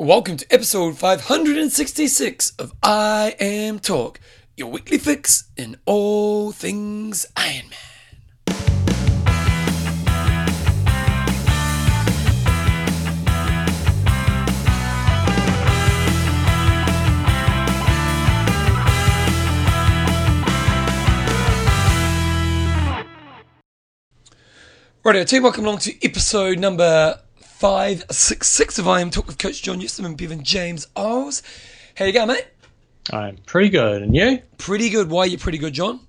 Welcome to episode 566 of I Am Talk, your weekly fix in all things Ironman. Right, team, welcome along to episode number 566 of I Am Talk with Coach John Newsom and Bevan James Oz. How you going, mate? I'm pretty good, and you? Pretty good. Why are you pretty good, John?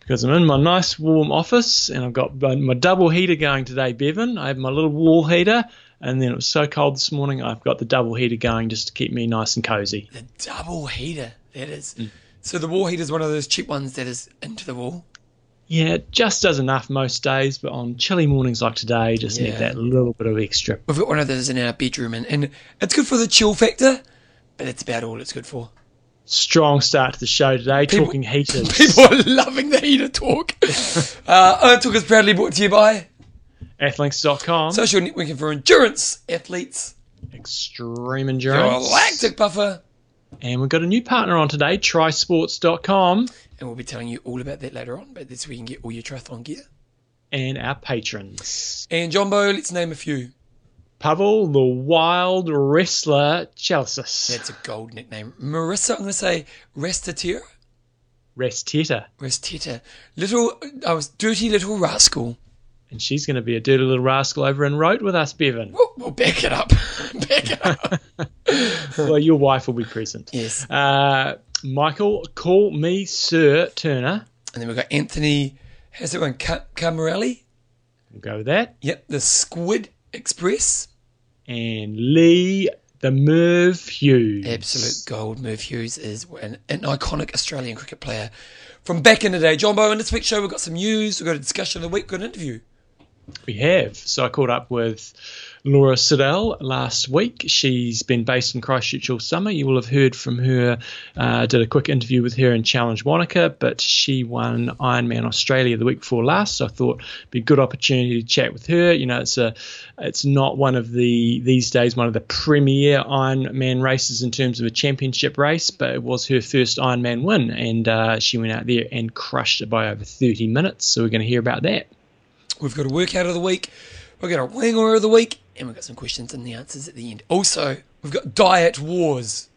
Because I'm in my nice warm office, and I've got my, my double heater going today, Bevan. I have my little wall heater, and then it was so cold this morning, I've got the double heater going just to keep me nice and cozy. The double heater, that is. Mm. So the wall heater is one of those cheap ones that is into the wall. Yeah, it just does enough most days, but on chilly mornings like today, just Yeah. need that little bit of extra. We've got one of those in our bedroom, and, and it's good for the chill factor, but that's about all it's good for. Strong start to the show today, People- talking heaters. People are loving the heater talk. uh, Talk is proudly brought to you by Athlinks.com, Social Networking for Endurance Athletes, Extreme Endurance. Galactic Buffer, And we've got a new partner on today, TrySports.com, and we'll be telling you all about that later on, but that's where you can get all your triathlon gear. and our patrons. And Jumbo, let's name a few. Pavel, the wild wrestler, Chelsis. That's a gold nickname. Marissa, I'm going to say Restatira. Resteta. Resteta. Little, I was dirty little rascal. And she's going to be a dirty little rascal over in Roth with us, Bevan. We'll, we'll back it up. back it up. well, your wife will be present. yes. Uh, Michael, call me Sir Turner. And then we've got Anthony, how's it going? Ca- Camarelli? We'll go with that. Yep, the Squid Express. And Lee, the Merv Hughes. Absolute gold. Merv Hughes is an, an iconic Australian cricket player from back in the day. Jumbo, in this week's show, we've got some news, we've got a discussion of the week, we've got an interview. We have. So I caught up with Laura Siddall last week. She's been based in Christchurch all summer. You will have heard from her. Uh, did a quick interview with her in Challenge Wanaka, but she won Ironman Australia the week before last. So I thought it'd be a good opportunity to chat with her. You know, it's a, it's not one of the these days one of the premier Ironman races in terms of a championship race, but it was her first Ironman win, and uh, she went out there and crushed it by over 30 minutes. So we're going to hear about that. We've got a workout of the week, we've got a winger of the week, and we've got some questions and the answers at the end. Also, we've got diet wars.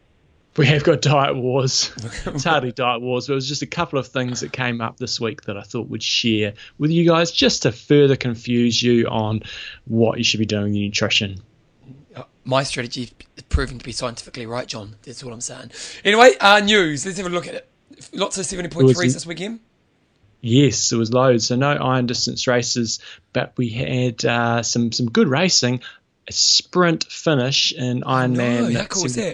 We have got diet wars. it's hardly diet wars, but it was just a couple of things that came up this week that I thought would share with you guys just to further confuse you on what you should be doing your nutrition. Uh, My strategy is proving to be scientifically right, John. That's all I'm saying. Anyway, uh, news. Let's have a look at it. Lots of 70.3s was- this weekend. Yes, there was loads. So no iron distance races, but we had uh, some some good racing. A sprint finish in Ironman how cool is that?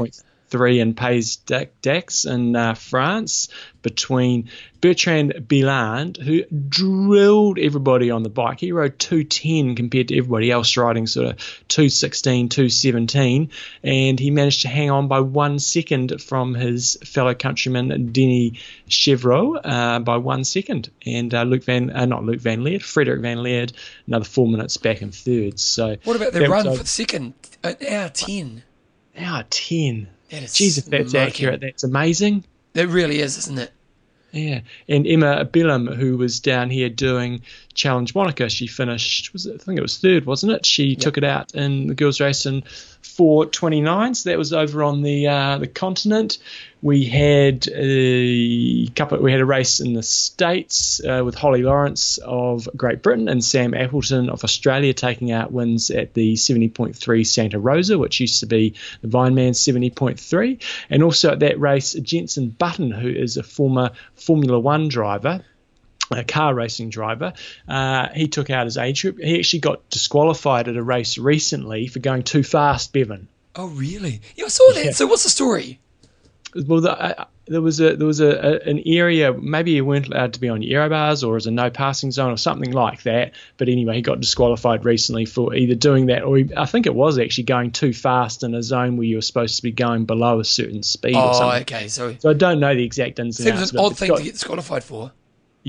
7.3 in Pays d'Aix in uh, France between Bertrand Billard, who drilled everybody on the bike. He rode 210 compared to everybody else riding sort of 216, 217, and he managed to hang on by one second from his fellow countryman Denis Chevrot uh, by one second. And uh, Luke Van, uh, not Luke Van Lierde, Frederick Van Lierde, another four minutes back in third. So What about the that was run for the second? An hour 10. hour 10? That is Jeez, if that's smoking. accurate, that's amazing. That really is, isn't it? Yeah, and Emma Billum, who was down here doing Challenge Wanaka, she finished. Was it, I think it was third, wasn't it? She took it out in the girls' race in 4:29. So that was over on the uh, the continent. We had a couple. We had a race in the states uh, with Holly Lawrence of Great Britain and Sam Appleton of Australia taking out wins at the 70.3 Santa Rosa, which used to be the Vineman 70.3, and also at that race Jenson Button, who is a former Formula One driver a car racing driver. Uh, he took out his age group. He actually got disqualified at a race recently for going too fast, Bevan. Oh, really? Yeah, I saw that. Yeah. So what's the story? Well, the, uh, there was a there was a, a an area maybe you weren't allowed to be on your aero bars or as a no passing zone or something like that. But anyway, he got disqualified recently for either doing that or he, I think it was actually going too fast in a zone where you were supposed to be going below a certain speed or Oh, something. okay. So So I don't know the exact ins and seems outs. an odd thing got- to get disqualified for.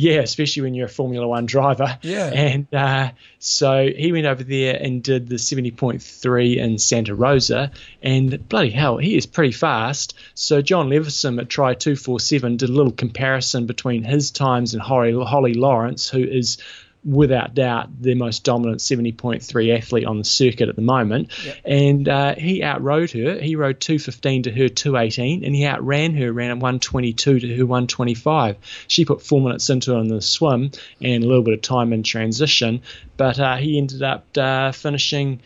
Yeah, especially when you're a Formula One driver. Yeah. And uh, so he went over there and did the 70.3 in Santa Rosa, and bloody hell, he is pretty fast. So John Levison at Tri247 did a little comparison between his times and Holly, Holly Lawrence, who is without doubt the most dominant 70.3 athlete on the circuit at the moment. Yep. And uh, he outrode her. He rode 215 to her 218, and he outran her, ran 122 to her 125. She put four minutes into it in the swim and a little bit of time in transition, but uh, he ended up uh, finishing.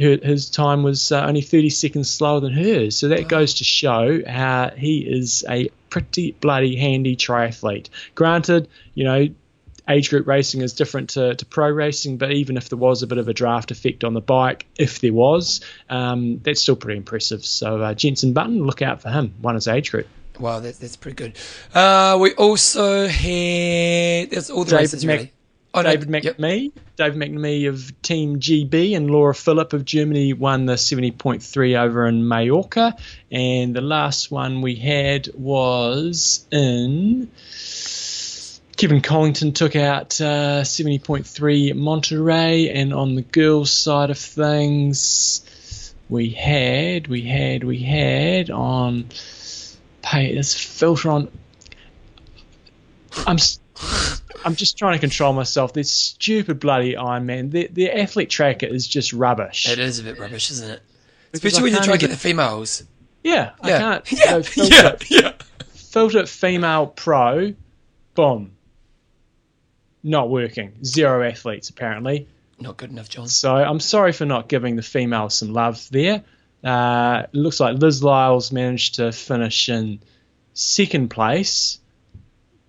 Her, his time was uh, only 30 seconds slower than hers. So that goes to show how he is a pretty bloody handy triathlete. Granted, you know, age group racing is different to, to pro racing, but even if there was a bit of a draft effect on the bike, if there was, um, that's still pretty impressive. So uh, Jenson Button, look out for him, one his age group. Wow, that, that's pretty good. Uh, we also had that's all the David races Mac- really. Oh, no, David yep. David McNamee of Team GB, and Laura Philipp of Germany won the 70.3 over in Mallorca. And the last one we had was in. Kevin Collington took out uh, 70.3 Monterey, and on the girls' side of things, we had, we had, we had on. Pay this filter on. I'm. I'm just trying to control myself. This stupid bloody Ironman. The the athlete tracker is just rubbish. It is a bit rubbish, isn't it? Because Especially when you can't try to get the females. Yeah, I can't yeah, go filter, yeah, yeah. filter female pro, boom. Not working. Zero athletes apparently. Not good enough, John. So I'm sorry for not giving the females some love there. Uh, it looks like Liz Lyles managed to finish in second place.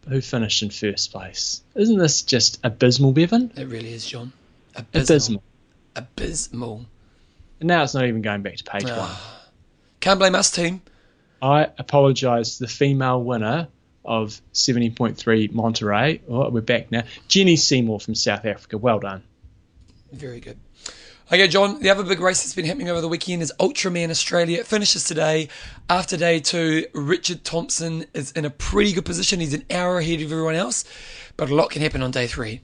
Who finished in first place? Isn't this just abysmal, Bevan? It really is, John. Abysmal. Abysmal. Abysmal. And now it's not even going back to page one. Can't blame us, team. I apologise to the female winner of 70.3 Monterey. Oh, we're back now. Jenny Seymour from South Africa. Well done. Very good. Okay, John, the other big race that's been happening over the weekend is Ultraman Australia. It finishes today. After day two, Richard Thompson is in a pretty good position. He's an hour ahead of everyone else, but a lot can happen on day three.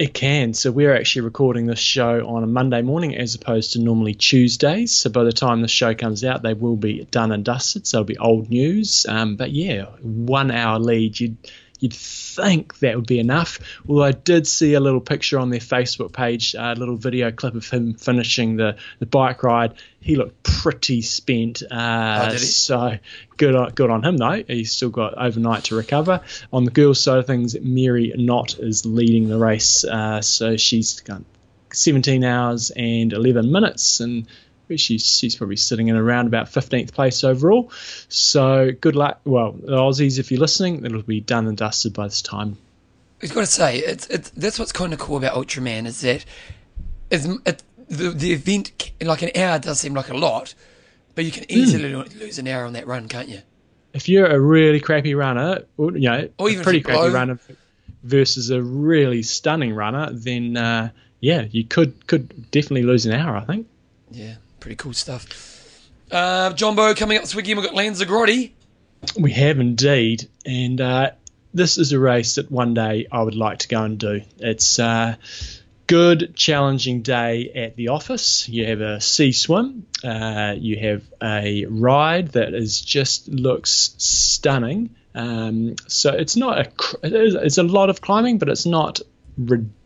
It can. So we're actually recording this show on a Monday morning as opposed to normally Tuesdays. So by the time the show comes out, they will be done and dusted. So it'll be old news. Um, but yeah, one hour lead. You'd you'd think that would be enough. Although I did see a little picture on their Facebook page, a little video clip of him finishing the, the bike ride. He looked pretty spent. Uh, Oh, did he? So good on, good on him though. He's still got overnight to recover. On the girls' side of things, Mary Knott is leading the race. Uh, so she's got 17 hours and 11 minutes, and she's she's probably sitting in around about 15th place overall. So good luck. Well, the Aussies, if you're listening, it'll be done and dusted by this time. I've got to say, it's, it's that's what's kind of cool about Ultraman is that it's, it, the the event like an hour does seem like a lot, but you can Hmm. easily lo- lose an hour on that run, can't you? If you're a really crappy runner, or, you know, Or even if pretty crappy blow. runner versus a really stunning runner, then uh, yeah, you could could definitely lose an hour. I think. Yeah, pretty cool stuff. Uh, Jumbo coming up this weekend. We've got Lanzarote. We have indeed, and uh, this is a race that one day I would like to go and do. It's a good, challenging day at the office. You have a sea swim, uh, you have a ride that is just looks stunning. Um, so it's not a it's a lot of climbing, but it's not ridiculous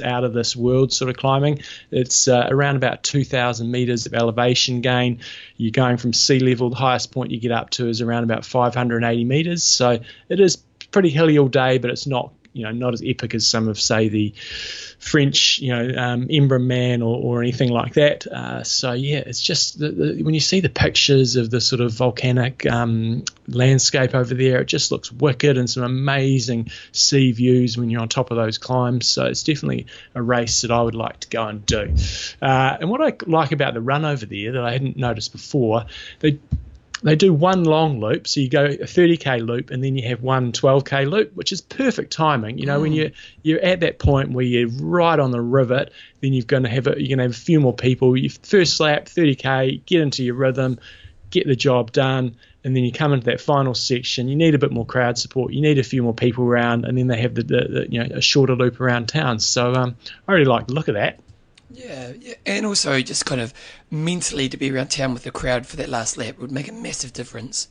out of this world sort of climbing. It's uh, around about 2,000 meters of elevation gain. You're going from sea level. The highest point you get up to is around about 580 meters. So it is pretty hilly all day, but it's not you know not as epic as some of say the French you know um, Embrunman or, or anything like that. Uh, so yeah, it's just the, the, when you see the pictures of the sort of volcanic um, landscape over there, it just looks wicked and some amazing sea views when you're on top of those climbs. So it's definitely a race that I would like to go and do. Uh, and what I like about the run over there that I hadn't noticed before, they they do one long loop, so you go a 30k loop, and then you have one 12k loop, which is perfect timing. You know, when you you're at that point where you're right on the rivet, then you're going to have a, you're going to have a few more people. You first lap 30k, get into your rhythm, get the job done, and and then you come into that final section. You need a bit more crowd support. You need a few more people around, and then they have the, the, the you know a shorter loop around town. So um, I really like the look of that. Yeah, yeah, and also just kind of mentally to be around town with the crowd for that last lap would make a massive difference.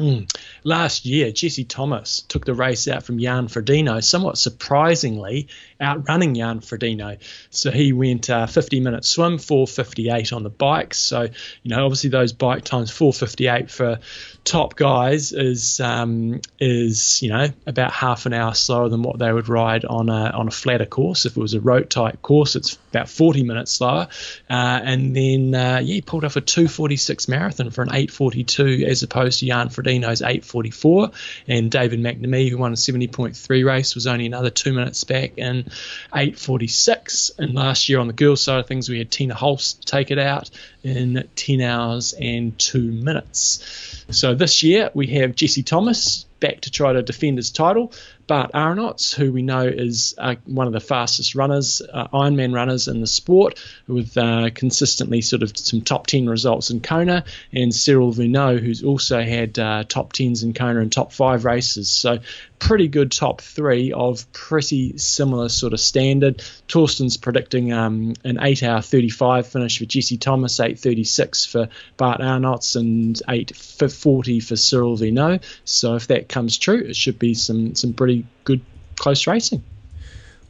Mm. Last year, Jesse Thomas took the race out from Jan Frodeno, somewhat surprisingly, outrunning Jan Frodeno. So he went uh, 50 minute swim, 458 on the bikes. So, you know, obviously those bike times, 458 for top guys is um, is you know about half an hour slower than what they would ride on a on a flatter course. If it was a road type course, it's about 40 minutes slower. Uh, and then uh, yeah, he pulled off a 246 marathon for an 842 as opposed to Jan Frodeno's 844. And David McNamee, who won a 70.3 race, was only another two minutes back in 846. And last year on the girls' side of things, we had Tina Holst take it out in 10 hours and two minutes. So this year we have Jesse Thomas back to try to defend his title. Bart Aernouts, who we know is uh, one of the fastest runners, uh, Ironman runners in the sport, with uh, consistently sort of some top 10 results in Kona, and Cyril Viennot, who's also had uh, top 10s in Kona and top 5 races. So, pretty good top 3 of pretty similar sort of standard. Torsten's predicting um, an 8 hour 35 finish for Jesse Thomas, 8.36 for Bart Aernouts, and 8.40 for Cyril Viennot. So, if that comes true, it should be some, some pretty good close racing.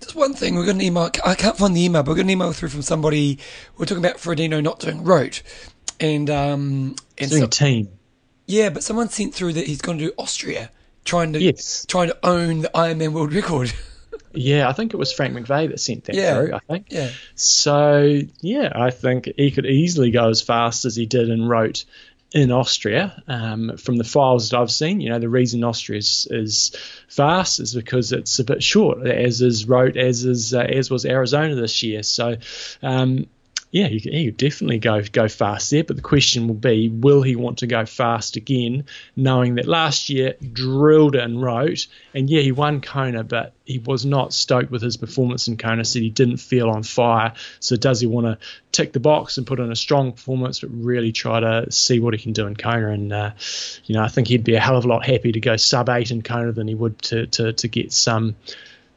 Just one thing, we got an email. I can't find the email, but we got an email through from somebody. We're talking about Frodeno not doing Roth, and um, and doing so, team. Yeah, but someone sent through that he's going to do Austria, trying to yes. trying to own the Ironman world record. yeah, I think it was Frank McVeigh that sent that yeah. through. I think. Yeah. So yeah, I think he could easily go as fast as he did in Roth in Austria, um, from the files that I've seen, you know, the reason Austria is, is fast is because it's a bit short, as is Roth, as is uh, as was Arizona this year. So, um, yeah, he, he could definitely go go fast there. But the question will be, will he want to go fast again, knowing that last year drilled and Roth, and yeah, he won Kona, but he was not stoked with his performance in Kona. Said he didn't feel on fire. So does he want to tick the box and put in a strong performance, but really try to see what he can do in Kona? And uh, you know, I think he'd be a hell of a lot happy to go sub eight in Kona than he would to to, to get some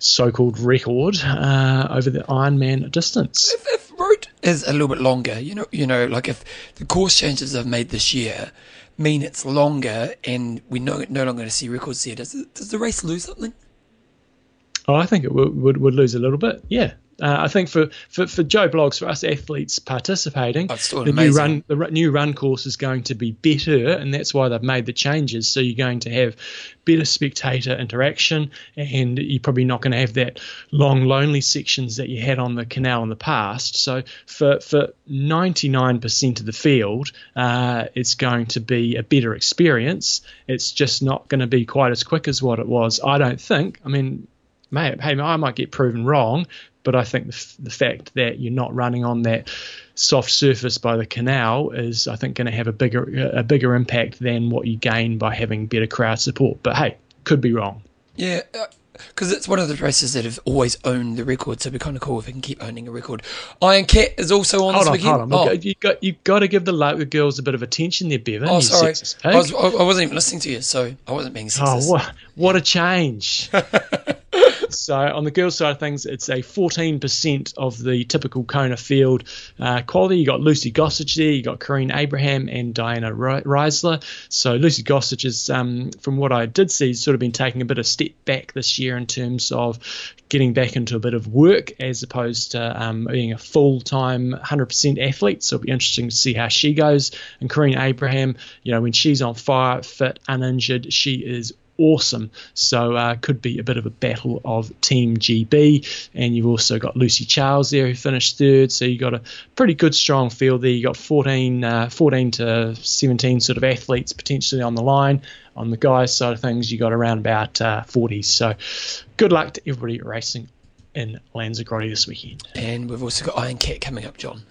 so-called record uh, over the Ironman distance. If, if Roth is a little bit longer, you know, you know, like if the course changes they've made this year mean it's longer and we're no, no longer going to see records there, does, does the race lose something? Oh, I think it would, would, would lose a little bit. Yeah, uh, I think for, for, for Joe Blogs, for us athletes participating, the amazing. new run the new run course is going to be better, and that's why they've made the changes. So you're going to have better spectator interaction, and you're probably not going to have that long lonely sections that you had on the canal in the past. So for for 99% of the field, uh, it's going to be a better experience. It's just not going to be quite as quick as what it was. I don't think. I mean, hey, I might get proven wrong, but I think the, f- the fact that you're not running on that soft surface by the canal is, I think, going to have a bigger a bigger impact than what you gain by having better crowd support. But hey, could be wrong. Yeah. Uh, because it's one of the races that have always owned the record, so it'd be kind of cool if we can keep owning a record. Iron Cat is also on hold this on, weekend. Hold on, oh. you got you got to give the, the girls a bit of attention there, Bevan. Oh, sorry, I, was, I wasn't even listening to you, so I wasn't being oh, sexist. Oh, what, what a change! So on the girls' side of things, it's a 14% of the typical Kona field uh, quality. You got Lucy Gossage there, you got Corinne Abraham and Diana Riesler. So Lucy Gossage is, um, from what I did see, sort of been taking a bit of a step back this year in terms of getting back into a bit of work as opposed to um, being a full-time 100% athlete. So it'll be interesting to see how she goes. And Corinne Abraham, you know, when she's on fire, fit, uninjured, she is awesome. So uh, could be a bit of a battle of Team GB. And you've also got Lucy Charles there who finished third. So you've got a pretty good strong field there. You've got 14, uh, 14 to 17 sort of athletes potentially on the line. On the guys' side of things, you got around about uh, 40. So good luck to everybody racing in Lanzarote this weekend. And we've also got Iron Cat coming up, John.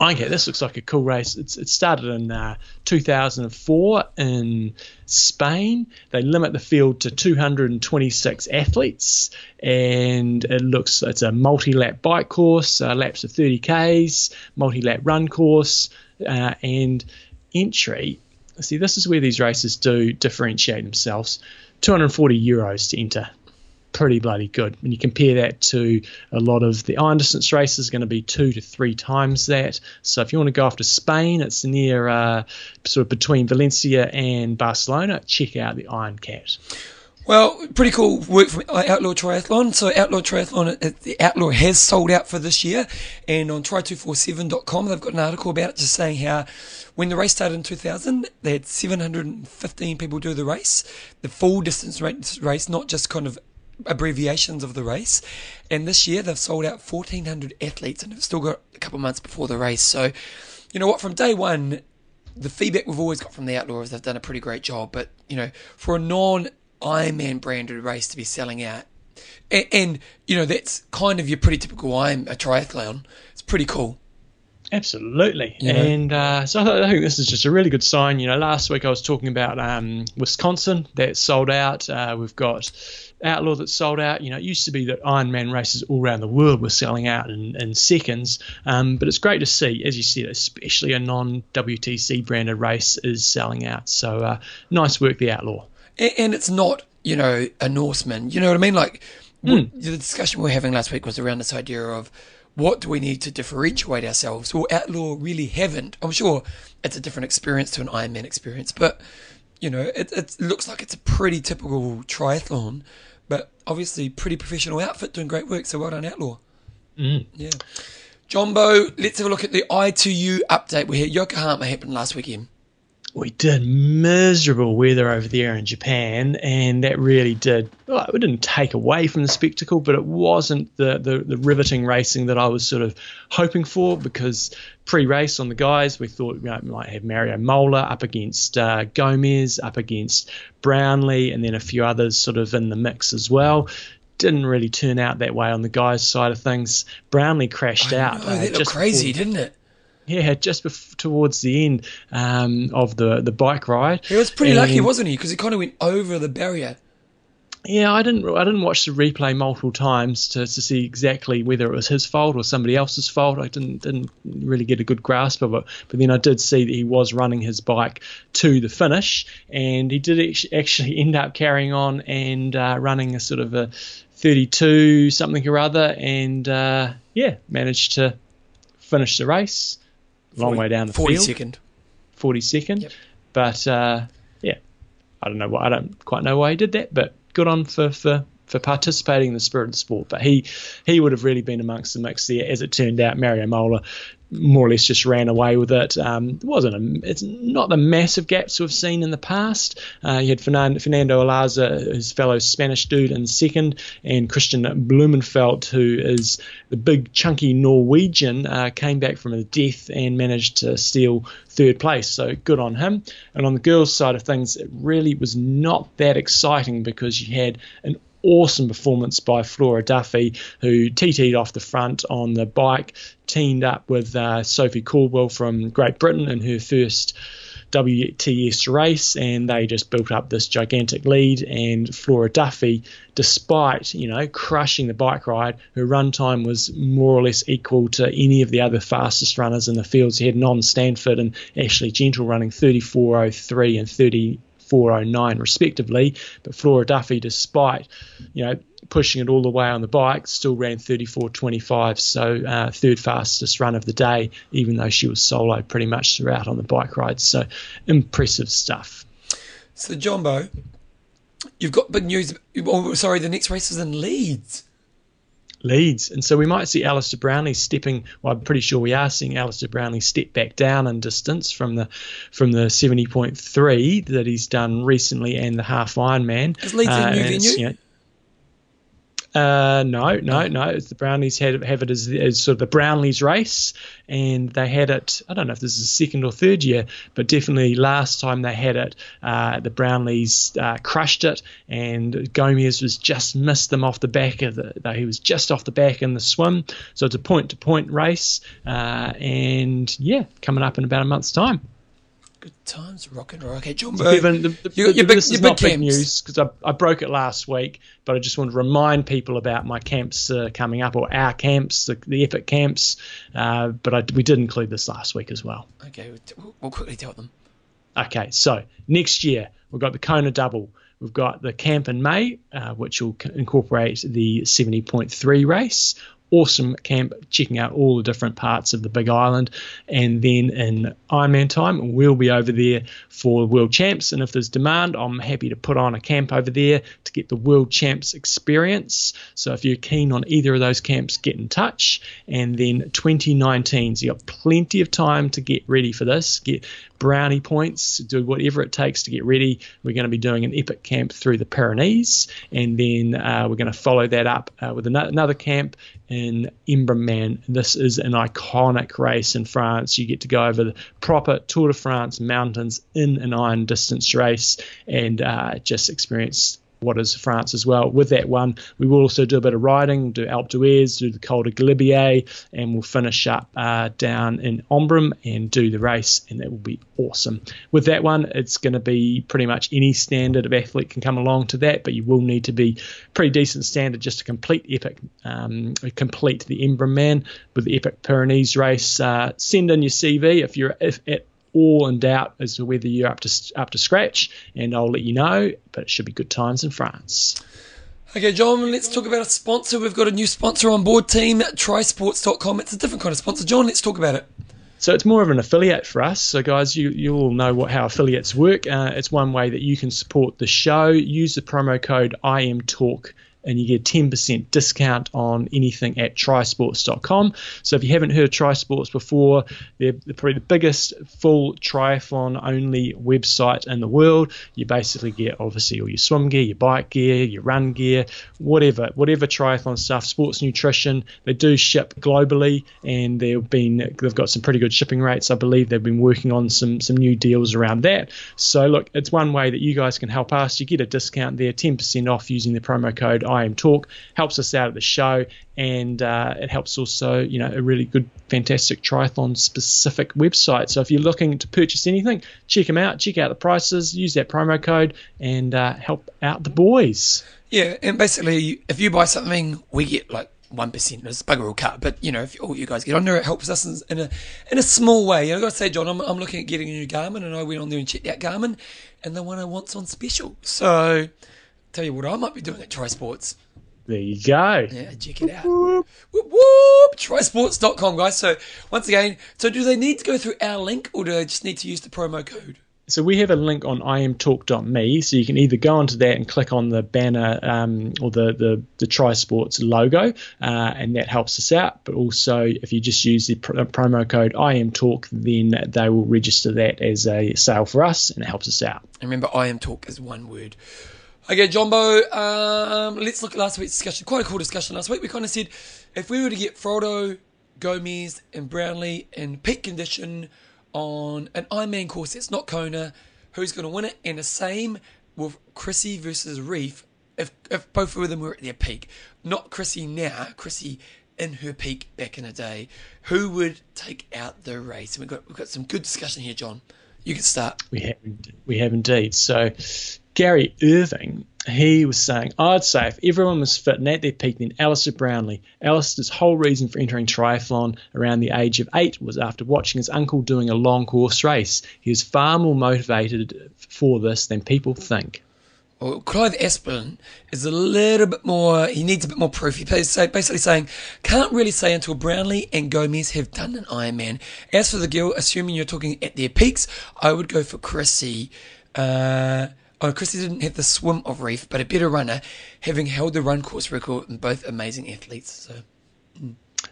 Okay, this looks like a cool race. It's, it started in uh, 2004 in Spain. They limit the field to 226 athletes, and it looks it's a multi-lap bike course, uh, laps of 30 k's, multi-lap run course, uh, and entry see, this is where these races do differentiate themselves. 240 euros to enter. Pretty bloody good. When you compare that to a lot of the iron distance races, going to be two to three times that. So if you want to go after Spain, it's near uh, sort of between Valencia and Barcelona. Check out the Iron Cat. Well, pretty cool work from Outlaw Triathlon. So Outlaw Triathlon, uh, the Outlaw has sold out for this year, and on tri247.com they've got an article about it, just saying how when the race started in 2000, they had 715 people do the race, the full distance race, not just kind of abbreviations of the race. And this year they've sold out 1,400 athletes, and they've still got a couple months before the race. So, you know what? From day one, the feedback we've always got from the Outlaws, they've done a pretty great job. But you know, for a non Ironman branded race to be selling out. And, and, you know, that's kind of your pretty typical Iron a triathlon. It's pretty cool. Absolutely. And uh, so I think this is just a really good sign. You know, last week I was talking about um, Wisconsin that sold out. Uh, we've got Outlaw that sold out. You know, it used to be that Ironman races all around the world were selling out in, in seconds. Um, but it's great to see, as you said, especially a non WTC branded race is selling out. So uh, nice work, the Outlaw and it's not you know a Norseman. You know what I mean? Like mm. the discussion we were having last week was around this idea of what do we need to differentiate ourselves? Well, Outlaw really haven't. I'm sure it's a different experience to an Ironman experience, but you know it, it looks like it's a pretty typical triathlon, but obviously pretty professional outfit doing great work. So well done, Outlaw. Mm. Yeah. Jumbo, let's have a look at the ITU update. We had Yokohama happen last weekend we did miserable weather over there in Japan, and that really did. Well, it didn't take away from the spectacle, but it wasn't the, the, the riveting racing that I was sort of hoping for. Because pre-race on the guys, we thought we might have Mario Mola up against uh, Gomez, up against Brownlee, and then a few others sort of in the mix as well didn't really turn out that way on the guys' side of things. Brownlee crashed I out. Know, uh, that looked crazy, before, didn't it? Yeah, just bef- towards the end um, of the the bike ride. He was pretty and, lucky, wasn't he? Because he kind of went over the barrier. Yeah, I didn't. I didn't watch the replay multiple times to, to see exactly whether it was his fault or somebody else's fault. I didn't didn't really get a good grasp of it. But then I did see that he was running his bike to the finish, and he did actually end up carrying on and uh, running a sort of a 32 something or other, and uh, yeah, managed to finish the race long 40, way down the 40 field. 40 second. 40 second. Yep. But uh, yeah, I don't know why. I don't quite know why he did that, but good on for, for, for participating in the spirit of the sport. But he he would have really been amongst the mix there. As it turned out, Mario Mola more or less just ran away with it. Um, it wasn't a, it's not the massive gaps we've seen in the past. Uh, you had Fernando, Fernando Alarza, his fellow Spanish dude, in second, and Kristian Blummenfelt, who is the big chunky Norwegian, uh, came back from a death and managed to steal third place. So good on him. And on the girls' side of things, it really was not that exciting because you had an awesome performance by Flora Duffy, who TT'd off the front on the bike, teamed up with uh, Sophie Coldwell from Great Britain in her first WTS race, and they just built up this gigantic lead. And Flora Duffy, despite you know crushing the bike ride, her run time was more or less equal to any of the other fastest runners in the field. You had Non Stanford and Ashley Gentle running 34.03 and 30. 409 respectively. But Flora Duffy, despite you know pushing it all the way on the bike, still ran 34.25, so uh, third fastest run of the day, even though she was solo pretty much throughout on the bike rides. So impressive stuff. So Jumbo, you've got big news. Oh, sorry, the next race is in Leeds. Leeds. And so we might see Alistair Brownlee stepping. Well, I'm pretty sure we are seeing Alistair Brownlee step back down in distance from the from the 70.3 that he's done recently and the half Ironman. Is Leeds uh, a new venue? You know, uh, no, no, no. It's the Brownlees have, have it as, as, sort of the Brownlees race, and they had it. I don't know if this is second or third year, but definitely last time they had it, uh, the Brownlees uh, crushed it, and Gomez was just missed them off the back of the. He was just off the back in the swim, so it's a point-to-point race, uh, and yeah, coming up in about a month's time. Good times, rock and roll. Okay, John Bevan, the, the, you, the, big, this is not big news because I, I, broke it last week, but I just want to remind people about my camps uh, coming up or our camps, the, the epic camps. Uh, but I, we did include this last week as well. Okay, we'll, we'll quickly tell them. Okay, so next year we've got the Kona Double. We've got the camp in May, uh, which will incorporate the 70.3 race awesome camp checking out all the different parts of the Big Island. And then in Ironman time, we'll be over there for World Champs. And if there's demand, I'm happy to put on a camp over there to get the World Champs experience. So if you're keen on either of those camps, get in touch. And then 2019, so you've got plenty of time to get ready for this. Get brownie points, do whatever it takes to get ready. We're going to be doing an epic camp through the Pyrenees, and then uh, we're going to follow that up uh, with another camp Embrunman. This is an iconic race in France. You get to go over the proper Tour de France mountains in an iron distance race and uh, just experience what is France as well. With that one, we will also do a bit of riding, do Alpe d'Huez, do the Col de Galibier, and we'll finish up uh, down in Embrun and do the race, and that will be awesome. With that one, it's going to be pretty much any standard of athlete can come along to that, but you will need to be pretty decent standard just to complete Epic, um, complete the Embrunman with the Epic Pyrenees race. Uh, send in your CV if you're if, at all in doubt as to whether you're up to up to scratch, and I'll let you know. But it should be good times in France. Okay, John, let's talk about a sponsor. We've got a new sponsor on board, team trisports.com. It's a different kind of sponsor. John, let's talk about it. So it's more of an affiliate for us. So guys, you you all know what how affiliates work. Uh, it's one way that you can support the show. Use the promo code IMTalk and you get 10% discount on anything at trisports.com. So if you haven't heard of Trisports before, they're, probably the biggest full triathlon only website in the world. You basically get obviously all your swim gear, your bike gear, your run gear, whatever, whatever triathlon stuff, sports nutrition. They do ship globally and they've been they've got some pretty good shipping rates. I believe they've been working on some some new deals around that. So look, it's one way that you guys can help us. You get a discount there, 10% off using the promo code I am Talk. Helps us out at the show, and uh, it helps also, you know, a really good, fantastic triathlon specific website. So if you're looking to purchase anything, check them out. Check out the prices. Use that promo code and uh, help out the boys. Yeah, and basically, if you buy something, we get like one percent. It's bugger all cut, but you know, if all you guys get on there, it helps us in a in a small way. Know, I got to say, John, I'm, I'm looking at getting a new Garmin, and I went on there and checked out Garmin, and the one I want's on special. So Tell you what I might be doing at Trisports. There you go. Yeah, check it out. Whoop, whoop. Trisports.com, guys. So, once again, so do they need to go through our link or do they just need to use the promo code? So we have a link on imtalk.me, so you can either go onto that and click on the banner um, or the the, the Trisports logo, uh, and that helps us out. But also, if you just use the pr- promo code IMTalk, then they will register that as a sale for us, and it helps us out. And remember, IMTalk is one word. Okay, Jumbo, um, let's look at last week's discussion. Quite a cool discussion last week. We kind of said if we were to get Frodo, Gomez, and Brownlee in peak condition on an Ironman course it's not Kona, who's going to win it? And the same with Chrissy versus Ryf, if, if both of them were at their peak. Not Chrissy now, Chrissy in her peak back in the day. Who would take out the race? And we've got, we've got some good discussion here, John. You can start. We have, we have indeed. So Gary Irving, he was saying, I'd say if everyone was fit and at their peak, then Alistair Brownlee. Alistair's whole reason for entering triathlon around the age of eight was after watching his uncle doing a long course race. He was far more motivated for this than people think. Well, Clive Espelin is a little bit more, he needs a bit more proof. He's basically saying, can't really say until Brownlee and Gomez have done an Ironman. As for the girl, assuming you're talking at their peaks, I would go for Chrissy. Uh, Oh, Christy didn't have the swim of Ryf, but a better runner, having held the run course record and both amazing athletes. So.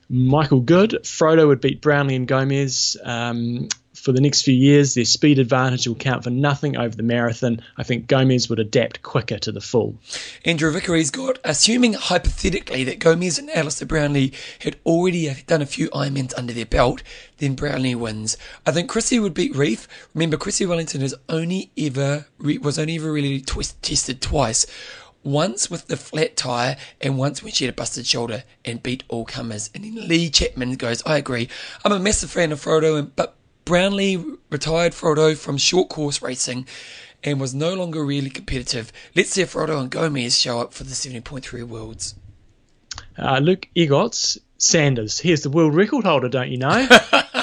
Michael Good, Frodo would beat Brownlee and Gomez. Um, for the next few years, their speed advantage will count for nothing over the marathon. I think Gomez would adapt quicker to the full. Andrew Vickery's got, assuming hypothetically that Gomez and Alistair Brownlee had already done a few Ironmans under their belt, then Brownlee wins. I think Chrissy would beat Ryf. Remember, Chrissie Wellington has only ever was only ever really twist, tested twice once with the flat tire and once when she had a busted shoulder and beat all comers. And then Lee Chapman goes, I agree. I'm a massive fan of Frodo, and, but Brownlee retired Frodo from short course racing and was no longer really competitive. Let's see if Frodo and Gomez show up for the 70.3 Worlds. Uh, Luke Egots, Sanders. Here's the world record holder, don't you know?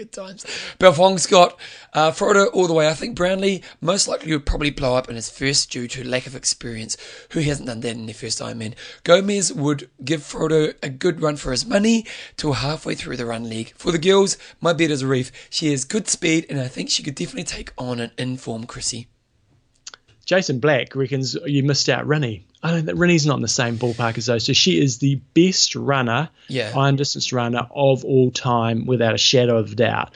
good times. Belfong's got uh, Frodo all the way. I think Brownlee most likely would probably blow up in his first due to lack of experience. Who hasn't done that in their first Ironman? Gomez would give Frodo a good run for his money till halfway through the run league. For the girls, my bet is Ryf. She has good speed, and I think she could definitely take on an informed Chrissy. Jason Black reckons you missed out Rinny. I don't think Rinny's not in the same ballpark as those. So she is the best runner, Yeah. iron distance runner of all time, without a shadow of a doubt.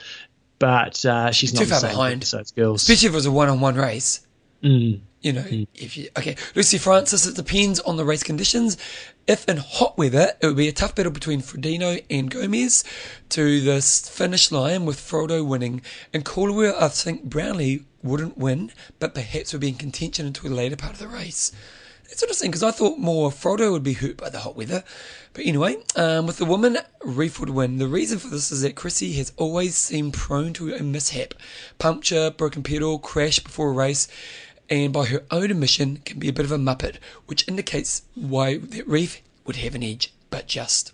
But uh, she's not Too far same behind. as those girls. Especially if it was a one-on-one race. Mm. You know, if you okay, Lucy Francis. It depends on the race conditions. If in hot weather, it would be a tough battle between Frodeno and Gomez to the finish line, with Frodo winning. In cooler weather, I think Brownlee wouldn't win, but perhaps would be in contention until the later part of the race. It's interesting because I thought more Frodo would be hurt by the hot weather. But anyway, um, with the woman, Ryf would win. The reason for this is that Chrissy has always seemed prone to a mishap. Puncture, broken pedal, crash before a race, and by her own admission can be a bit of a muppet, which indicates why that Ryf would have an edge, but just.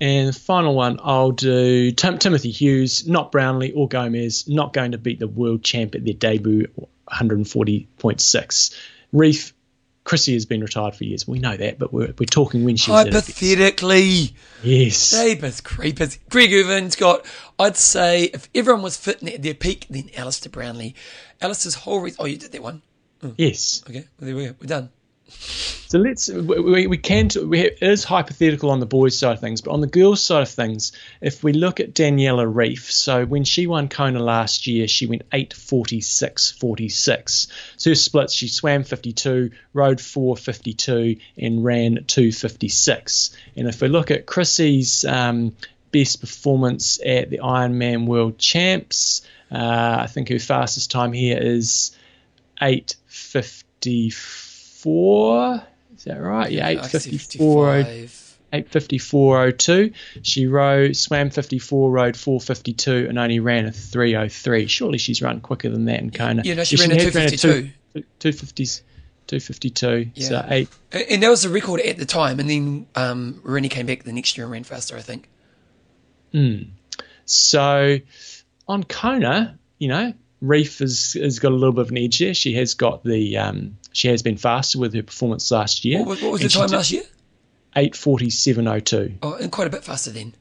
And the final one, I'll do Tim- Timothy Hughes, not Brownlee or Gomez, not going to beat the world champ at their debut, 140.6. Ryf, Chrissy has been retired for years. We know that, but we're, we're talking when she was. Hypothetically. Yes. Sabres creepers. Greg Irvin's got, I'd say, if everyone was fit and at their peak, then Alistair Brownlee. Alistair's whole reason. Oh, you did that one. Hmm. Yes. Okay, well, there we go. We're done. So let's we, we, can we it is hypothetical on the boys side of things, but on the girls side of things, if we look at Daniela Ryf, so when she won Kona last year, she went 8:46.46. So her splits, she swam 52, rode 4:52, and ran 2:56. And if we look at Chrissy's um, best performance at the Ironman World Champs, uh, I think her fastest time here is 8:54. Is that right? Yeah, 854. 854.02. She rode, swam 54, rode 452, and only ran a 303. Surely she's run quicker than that in Kona. Yeah, no, she ran a had 252. two- 250s, 252. So Yeah. eight. And that was the record at the time. And then um, Rinny came back the next year and ran faster, I think. So on Kona, you know, Ryf has, has got a little bit of an edge there. She has got the, um, she has been faster with her performance last year. What was, what was the time last year? 847.02. Oh, and quite a bit faster then.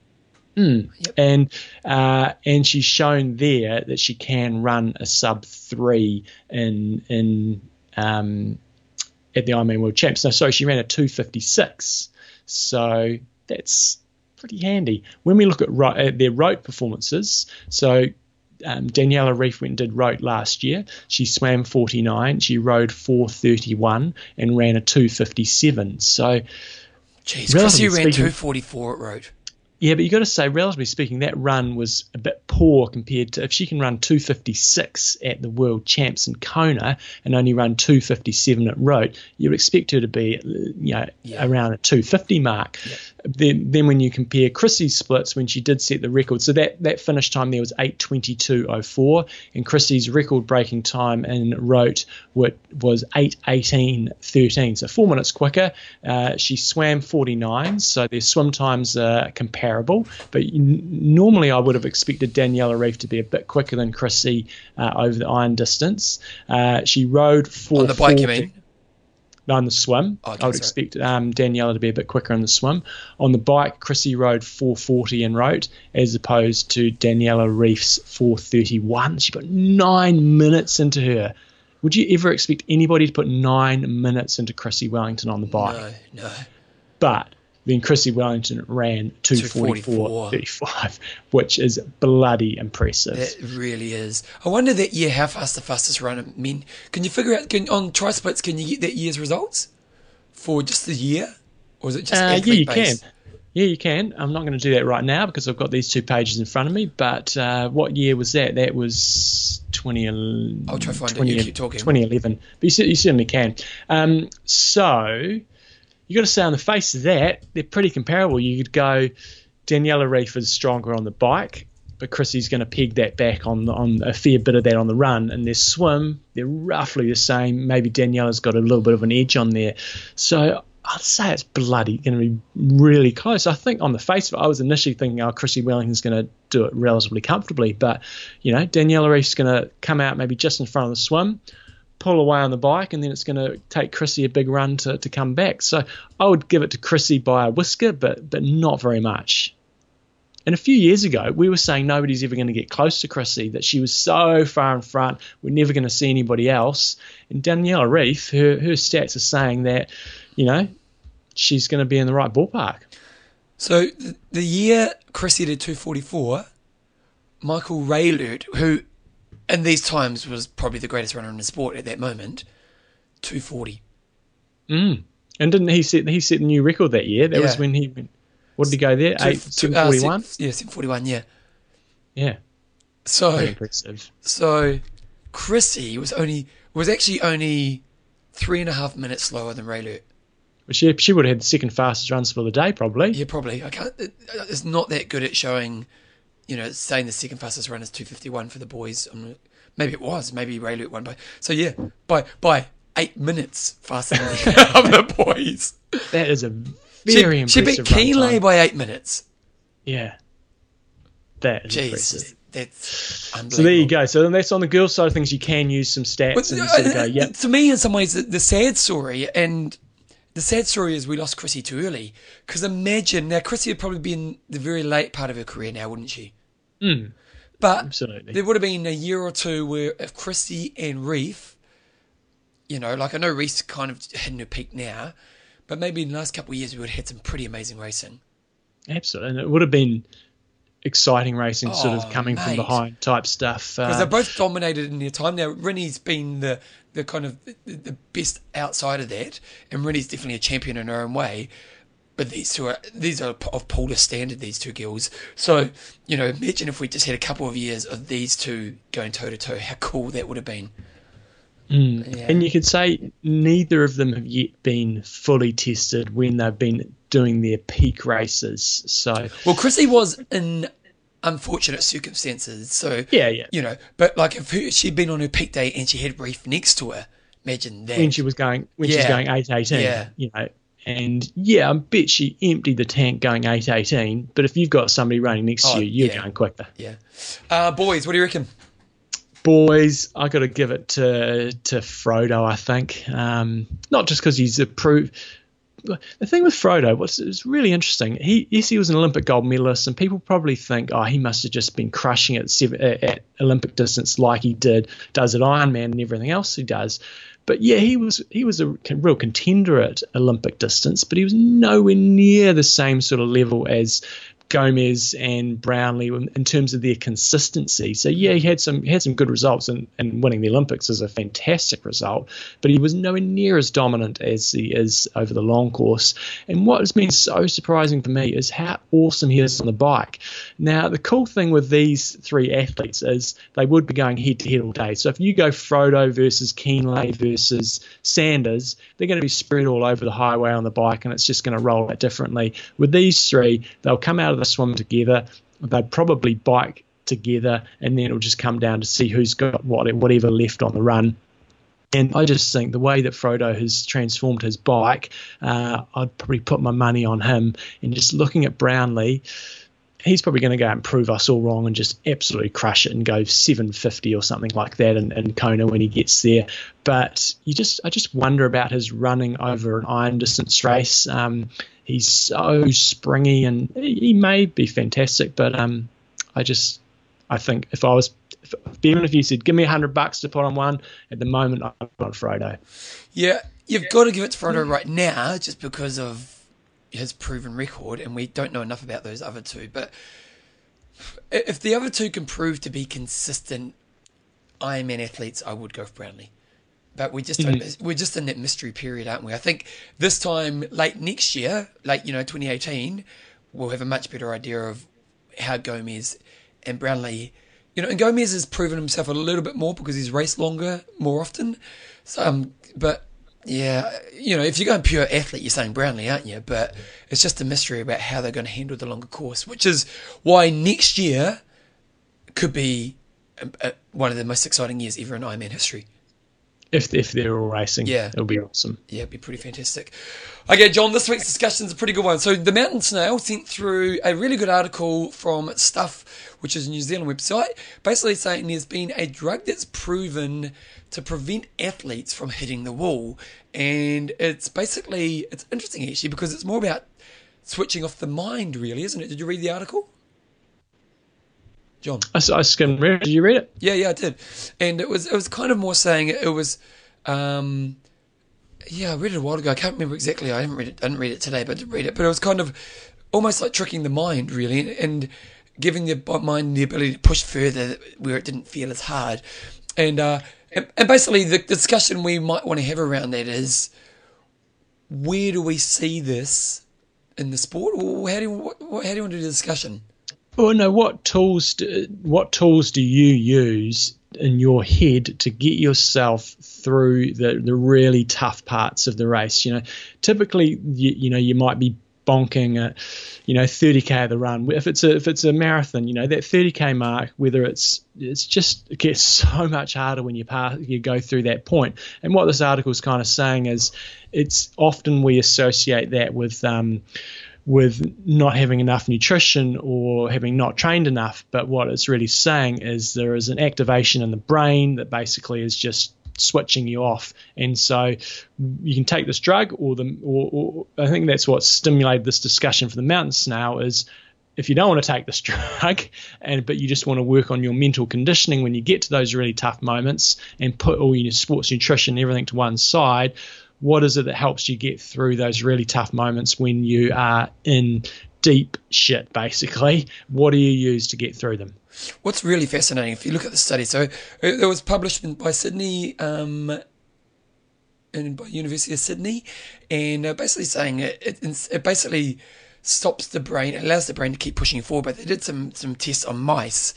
and uh, and she's shown there that she can run a sub three in in um, at the Ironman World Champs. No, sorry, she ran a two fifty six. So that's pretty handy. When we look at, ro- at their Roth performances, so. Um, Daniela Ryf went and did Roth last year. She swam 49, she rode 431, and ran a 257. So Jeez, Relatively Chrissy ran speaking- 244 at Roth. Yeah, but you got to say, relatively speaking, that run was a bit poor compared to if she can run 256 at the World Champs in Kona and only run 257 at Roth, you'd expect her to be, you know, Yeah. around a 250 mark. Then, then when you compare Chrissy's splits when she did set the record, so that that finish time there was 8:22.04, and Chrissy's record-breaking time in Roth wa- was 8:18.13, so four minutes quicker. Uh, she swam 49, so their swim times are comparable. But normally, I would have expected Daniela Ryf to be a bit quicker than Chrissy uh, over the iron distance. Uh, she rode four On the bike, you mean? On the swim. Okay, I would sorry. expect um, Daniela to be a bit quicker on the swim. On the bike, Chrissy rode 440 and Roth, as opposed to Daniela Ryf's 431. She put nine minutes into her. Would you ever expect anybody to put nine minutes into Chrissie Wellington on the bike? No, no. But then Chrissie Wellington ran 244. 244.35, which is bloody impressive. It really is. I wonder that year how fast the fastest runner men. Can you figure out can, on tri splits? Can you get that year's results for just the year, or is it just Uh, yeah, you can. Yeah, you can. I'm not going to do that right now because I've got these two pages in front of me. But uh, what year was that? That was 2011. I'll try to find it. You keep talking. 2011. But you, you certainly can. Um, so you got to say on the face of that, they're pretty comparable. You could go Daniela Ryf is stronger on the bike, but Chrissy's going to peg that back on on a fair bit of that on the run. And their swim, they're roughly the same. Maybe Daniela's got a little bit of an edge on there. So I'd say it's bloody going to be really close. I think on the face of it, I was initially thinking, oh, Chrissie Wellington's going to do it relatively comfortably, but you know, Daniela Ryf's going to come out maybe just in front of the swim, pull away on the bike, and then it's going to take Chrissie a big run to, to come back. So I would give it to Chrissie by a whisker, but but not very much. And a few years ago, we were saying nobody's ever going to get close to Chrissie, that she was so far in front, we're never going to see anybody else. And Daniela Ryf, her, her stats are saying that, you know, she's going to be in the right ballpark. So the, year Chrissie did 244, Michael Raelert, who in these times was probably the greatest runner in the sport at that moment, 240. Mm. And didn't he set he set a new record that year? That Yeah. was when he went, what did he go there? Eight Two- seven uh, forty one. Yeah, 741, yeah. Yeah, So very impressive. So Chrissie was only was actually only three and a half minutes slower than Raelert. She she would have had the second fastest runs for the day probably. Yeah, probably. I can't. It, it's not that good at showing. You know, saying the second fastest run is two fifty one for the boys. Maybe it was. Maybe Ray Raelert won by. So yeah, by by eight minutes faster than the boys. That is a She, very she impressive. beat run Kienle by eight minutes. Yeah, that is Jeez, impressive. that's unbelievable. So there you go. So then that's on the girls' side of things. You can use some stats But, and sort of go, uh, yep. To me, in some ways, the, the sad story, and the sad story is we lost Chrissie too early. Because imagine, now Chrissie would probably be in the very late part of her career now, wouldn't she? Mm, But absolutely. there would have been a year or two where if Chrissie and Ryf, you know, like I know Ryf's kind of hitting her peak now, but maybe in the last couple of years we would have had some pretty amazing racing. Absolutely. And it would have been exciting racing, sort Oh, of coming from behind type stuff. Because Uh, they're both dominated in their time. Now, Rinny's been the, the kind of the, the best outside of that, and Rinny's definitely a champion in her own way. But these two are these are of polar standard. These two girls. So you know, imagine if we just had a couple of years of these two going toe to toe. How cool that would have been. Mm. Yeah. And you could say neither of them have yet been fully tested when they've been doing their peak races. So Well, Chrissie was in unfortunate circumstances. So yeah, yeah. you know, but like if her, she'd been on her peak day and she had Ryf next to her, imagine that. When she was going, when she's Yeah. going eight eighteen, Yeah. you know. And yeah, I bet she emptied the tank going eight eighteen. But if you've got somebody running next Oh, to you, you're yeah. going quicker. yeah. Uh, boys, what do you reckon? boys, I got to give it to to Frodo. I think um, not just because he's a proof. The thing with Frodo, what's it's really interesting. He yes, he was an Olympic gold medalist, and people probably think, oh, he must have just been crushing it at, at Olympic distance like he did, does at Ironman and everything else he does. But yeah, he was he was a real contender at Olympic distance, but he was nowhere near the same sort of level as Gomez and Brownlee in terms of their consistency. So yeah, he had some he had some good results, and, and winning the Olympics is a fantastic result. But he was nowhere near as dominant as he is over the long course. And what has been so surprising for me is how awesome he is on the bike. Now the cool thing with these three athletes is they would be going head to head all day. So if you go Frodo versus Kienle versus Sanders, they're going to be spread all over the highway on the bike, and it's just going to roll out differently. With these three, they'll come out of the swim together. They'll probably bike together, and then it'll just come down to see who's got what whatever left on the run. And I just think the way that Frodo has transformed his bike, uh, I'd probably put my money on him. And just looking at Brownlee, he's probably going to go and prove us all wrong and just absolutely crush it and go 750 or something like that in, in Kona when he gets there. But you just, I just wonder about his running over an iron distance race. Um, he's so springy and he, may be fantastic, but um, I just, I think if I was, if, even if you said give me a hundred bucks to put on one, at the moment I'm on Frodo. Yeah, you've got to give it to Frodo right now, just because of his proven record, and we don't know enough about those other two. But if the other two can prove to be consistent Ironman athletes, I would go for Brownlee. But we just don't, we're just in that mystery period, aren't we? I think this time, late next year, late you know 2018, we'll have a much better idea of how Gomez and Brownlee, you know, and Gomez has proven himself a little bit more because he's raced longer more often. So, um, but yeah, you know, if you're going pure athlete, you're saying Brownlee, aren't you? But it's just a mystery about how they're going to handle the longer course, which is why next year could be a, a, one of the most exciting years ever in Ironman history. If if they're all racing. Yeah. it'll be awesome. Yeah, it'd be pretty fantastic. Okay, John, this week's discussion is a pretty good one. So, the Mountain Snail sent through a really good article from Stuff, which is a New Zealand website, basically saying there's been a drug that's proven to prevent athletes from hitting the wall. And it's basically, it's interesting actually, because it's more about switching off the mind, really, isn't it? Did you read the article? John. I, I skimmed read. Did you read it? Yeah, yeah, I did, and it was it was kind of more saying it, was, um, yeah, I read it a while ago. I can't remember exactly. I haven't read it. I didn't read it today, but I did read it. But it was kind of almost like tricking the mind, really, and giving the mind the ability to push further where it didn't feel as hard, and uh, and, and basically the discussion we might want to have around that is, where do we see this in the sport, or how do you, how do you want to do the discussion? Well, no. What tools? Do, what tools do you use in your head to get yourself through the the really tough parts of the race? You know, typically, you, you know, you might be bonking at, you know, 30k of the run. If it's a if it's a marathon, you know, that 30k mark, whether it's it's just it gets so much harder when you pass you go through that point. And what this article is kind of saying is, it's often we associate that with um, with not having enough nutrition or having not trained enough. But what it's really saying is there is an activation in the brain that basically is just switching you off. And so you can take this drug, or the, or, or I think that's what stimulated this discussion for the mountain snail is if you don't want to take this drug and but you just want to work on your mental conditioning when you get to those really tough moments and put all your sports nutrition and everything to one side what is it that helps you get through those really tough moments when you are in deep shit basically what do you use to get through them What's really fascinating, if you look at the study, so it, was published by Sydney, um, and by University of Sydney, and uh, basically saying it, it, it basically stops the brain, allows the brain to keep pushing forward. But they did some some tests on mice,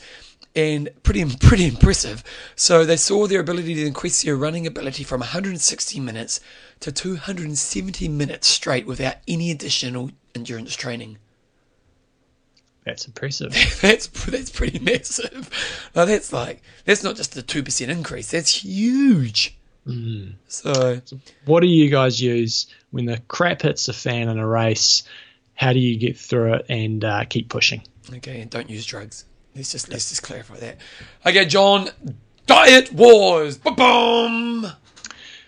and pretty pretty impressive. So they saw their ability to increase their running ability from 160 minutes to 270 minutes straight without any additional endurance training. That's impressive. that's that's pretty massive. Now that's like that's not just a two percent increase. That's huge. Mm. So, what do you guys use when the crap hits the fan in a race? How do you get through it and uh, keep pushing? Okay, and don't use drugs. Let's just let's just clarify that. Okay, John. Diet wars. Boom.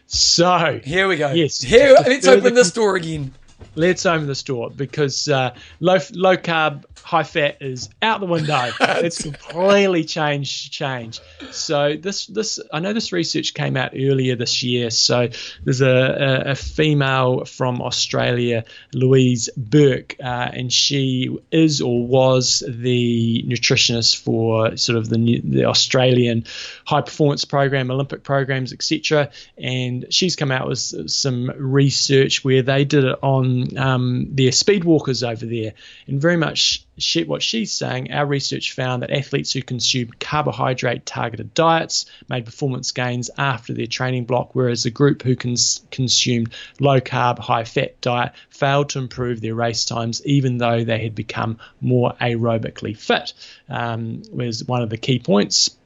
So here we go. Yes. Here, let's open this door again let's open the store because uh, low low carb, high fat is out the window. it's completely changed change. So this this I know this research came out earlier this year. So there's a, a, a female from Australia, Louise Burke, uh, and she is or was the nutritionist for sort of the the Australian high performance program, Olympic programs, etc. And she's come out with some research where they did it on um, their speed walkers over there. And very much she, what she's saying, our research found that athletes who consumed carbohydrate targeted diets made performance gains after their training block, whereas the group who cons- consumed low carb, high fat diet failed to improve their race times, even though they had become more aerobically fit. Um, was one of the key points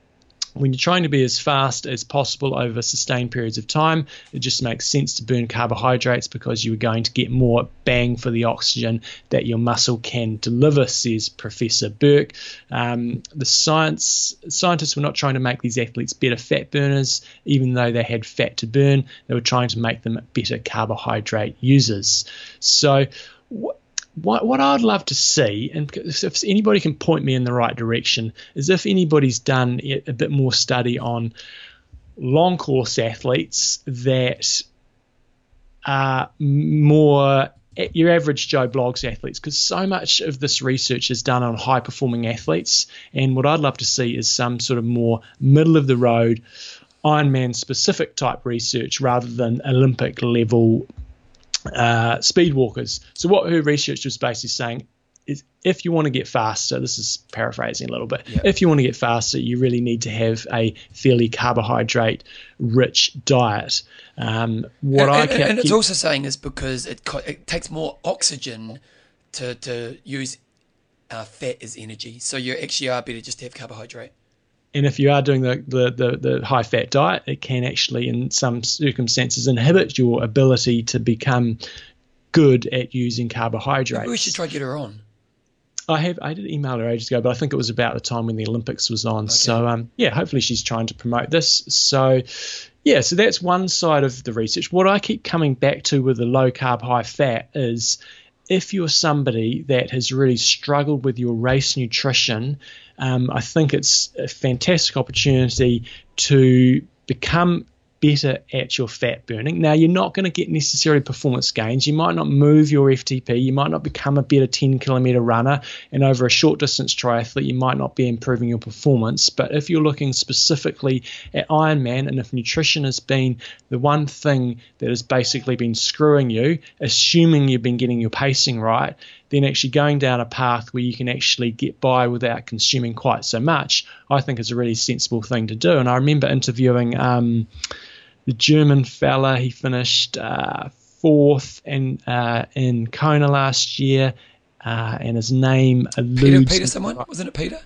when you're trying to be as fast as possible over sustained periods of time, it just makes sense to burn carbohydrates because you are going to get more bang for the oxygen that your muscle can deliver, says Professor Burke. Um, the science scientists were not trying to make these athletes better fat burners, even though they had fat to burn. They were trying to make them better carbohydrate users. So, what, what I'd love to see, and if anybody can point me in the right direction, is if anybody's done a bit more study on long course athletes that are more your average Joe Bloggs athletes, because so much of this research is done on high performing athletes. And what I'd love to see is some sort of more middle of the road, Ironman specific type research rather than Olympic level uh, speed walkers. So what her research was basically saying is if you want to get faster, this is paraphrasing a little bit. Yep. If you want to get faster, you really need to have a fairly carbohydrate rich diet. Um, what and, I can, and it's also saying is because it it takes more oxygen to to use uh, fat as energy, so you actually are better just to have carbohydrate. And if you are doing the, the, the, the high fat diet, it can actually, in some circumstances, inhibit your ability to become good at using carbohydrates. We should try to get her on. I have I did email her ages ago, but I think it was about the time when the Olympics was on. Okay. So um, yeah, hopefully she's trying to promote this. So yeah, so that's one side of the research. What I keep coming back to with the low carb, high fat is if you're somebody that has really struggled with your race nutrition, um, I think it's a fantastic opportunity to become better at your fat burning. Now, you're not going to get necessarily performance gains. You might not move your FTP. You might not become a better 10 kilometer runner. And over a short distance triathlete, you might not be improving your performance. But if you're looking specifically at Ironman, and if nutrition has been the one thing that has basically been screwing you, assuming you've been getting your pacing right, then actually going down a path where you can actually get by without consuming quite so much, I think is a really sensible thing to do. And I remember interviewing um, the German fella. He finished uh, fourth in uh, in Kona last year, uh, and his name eludes. Peter, Peter, someone wasn't it Peter?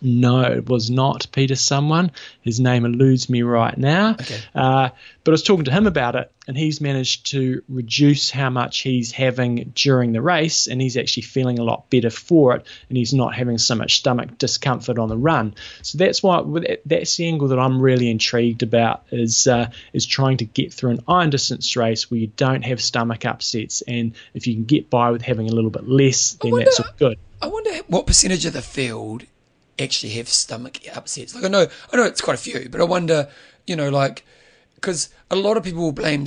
No, it was not Peter someone. His name eludes me right now. Okay. Uh, but I was talking to him about it, and he's managed to reduce how much he's having during the race, and he's actually feeling a lot better for it, and he's not having so much stomach discomfort on the run. So that's why that's the angle that I'm really intrigued about is uh, is trying to get through an iron distance race where you don't have stomach upsets, and if you can get by with having a little bit less, then wonder, that's all good. I wonder what percentage of the field actually have stomach upsets. Like I know, I know it's quite a few, but I wonder, you know, like because a lot of people will blame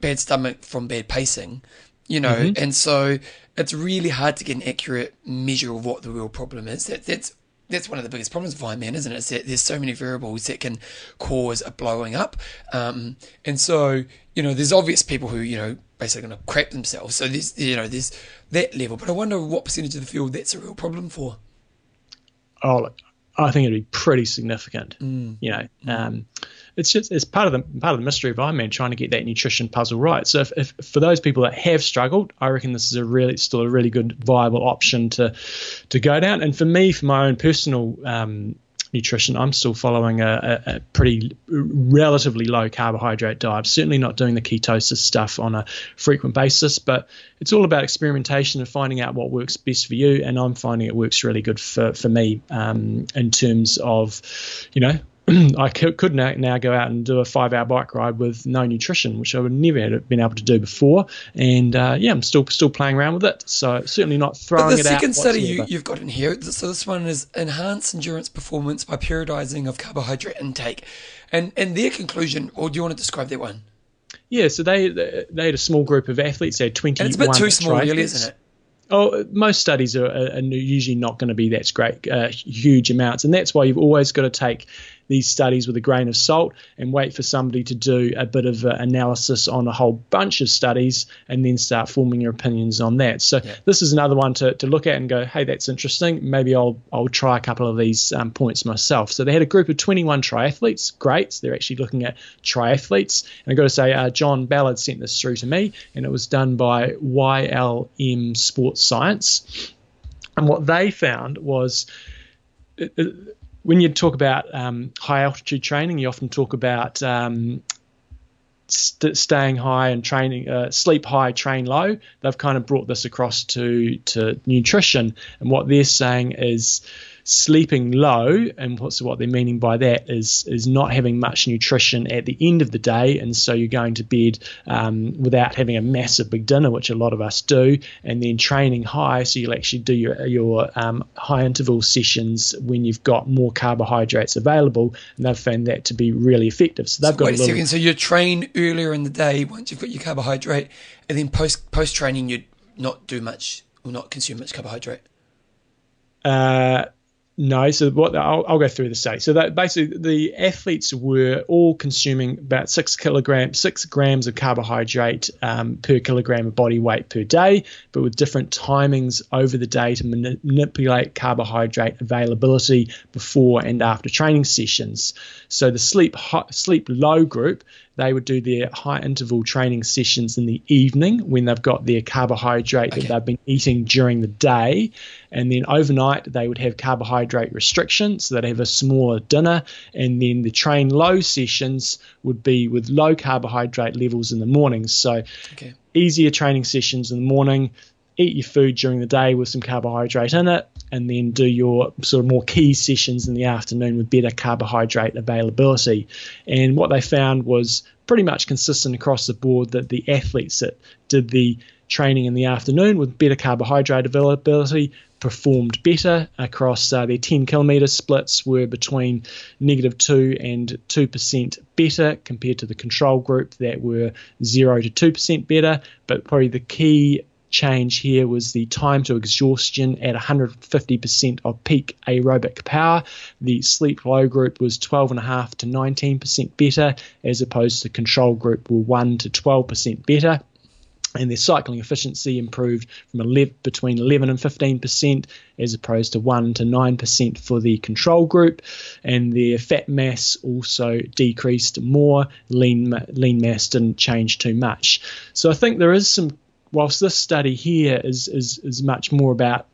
bad stomach from bad pacing, you know, mm-hmm. and so it's really hard to get an accurate measure of what the real problem is. That that's that's one of the biggest problems of Ironman, isn't it? Is that there's so many variables that can cause a blowing up, um, and so you know, there's obvious people who you know basically going to crap themselves. So there's you know there's that level, but I wonder what percentage of the field that's a real problem for oh, look, I think it'd be pretty significant. Mm. You know, mm. um, it's just it's part of the part of the mystery of Ironman trying to get that nutrition puzzle right. So if, if, for those people that have struggled, I reckon this is a really still a really good viable option to to go down. And for me, for my own personal um, nutrition, I'm still following a, a, a, pretty relatively low carbohydrate diet. Certainly not doing the ketosis stuff on a frequent basis, but it's all about experimentation and finding out what works best for you. And I'm finding it works really good for, for me um, in terms of, you know, I could now, now go out and do a five hour bike ride with no nutrition, which I would never have been able to do before. And uh, yeah, I'm still still playing around with it. So certainly not throwing it out. The second study you, you've got in here, so this one is enhance endurance performance by periodizing of carbohydrate intake, and and their conclusion, or do you want to describe that one? Yeah, so they they had a small group of athletes. They had 21 and it's a bit too small, really, isn't it? Oh, most studies are, are, usually not going to be that great, uh, huge amounts, and that's why you've always got to take these studies with a grain of salt and wait for somebody to do a bit of uh, analysis on a whole bunch of studies and then start forming your opinions on that. So yeah. this is another one to, to look at and go, hey, that's interesting. Maybe I'll I'll try a couple of these um, points myself. So they had a group of 21 triathletes. Great. So they're actually looking at triathletes. And I've got to say, uh, John Ballard sent this through to me, and it was done by YLM Sports Science. And what they found was when you talk about um, high altitude training, you often talk about um, st- staying high and training, uh, sleep high, train low. They've kind of brought this across to to nutrition, and what they're saying is sleeping low, and what's what they're meaning by that is is not having much nutrition at the end of the day, and so you're going to bed um, without having a massive big dinner, which a lot of us do, and then training high, so you'll actually do your your um, high interval sessions when you've got more carbohydrates available, and they've found that to be really effective. So they've so got wait a, little, second. So you train earlier in the day once you've got your carbohydrate, and then post post training you not do much or not consume much carbohydrate. Uh, no, so what I'll, I'll, go through the study. So that basically the athletes were all consuming about six kilograms, six grams of carbohydrate um, per kilogram of body weight per day, but with different timings over the day to mani- manipulate carbohydrate availability before and after training sessions. So the sleep high, sleep low group they would do their high interval training sessions in the evening when they've got their carbohydrate okay. that they've been eating during the day. And then overnight, they would have carbohydrate restriction, so they'd have a smaller dinner. And then the train low sessions would be with low carbohydrate levels in the mornings. So okay. easier training sessions in the morning, eat your food during the day with some carbohydrate in it, and then do your sort of more key sessions in the afternoon with better carbohydrate availability. And what they found was pretty much consistent across the board that the athletes that did the training in the afternoon with better carbohydrate availability performed better across uh, their 10 kilometre splits were between negative 2 and 2% better compared to the control group that were 0 to 2% better but probably the key change here was the time to exhaustion at 150% of peak aerobic power. The sleep low group was 12.5 to 19% better, as opposed to control group were 1 to 12% better and their cycling efficiency improved from 11, between 11 and 15 percent, as opposed to 1 to 9 percent for the control group, and their fat mass also decreased more. Lean lean mass didn't change too much. So I think there is some whilst this study here is, is, is much more about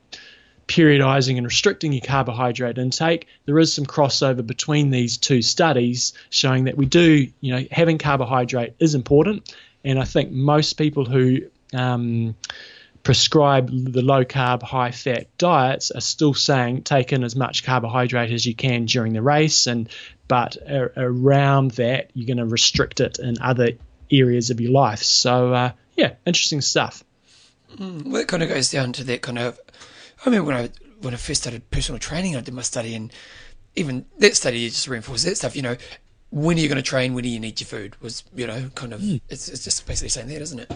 periodizing and restricting your carbohydrate intake, there is some crossover between these two studies showing that we do, you know, having carbohydrate is important. And I think most people who um, prescribe the low carb, high fat diets are still saying take in as much carbohydrate as you can during the race, and but around that you're going to restrict it in other areas of your life. So uh, yeah, interesting stuff. Mm, well, it kind of goes down to that kind of. I mean, when I when I first started personal training, I did my study, and even that study just reinforced that stuff. You know, when are you going to train? When do you need your food? Was you know kind of mm. it's, it's just basically saying that, isn't it?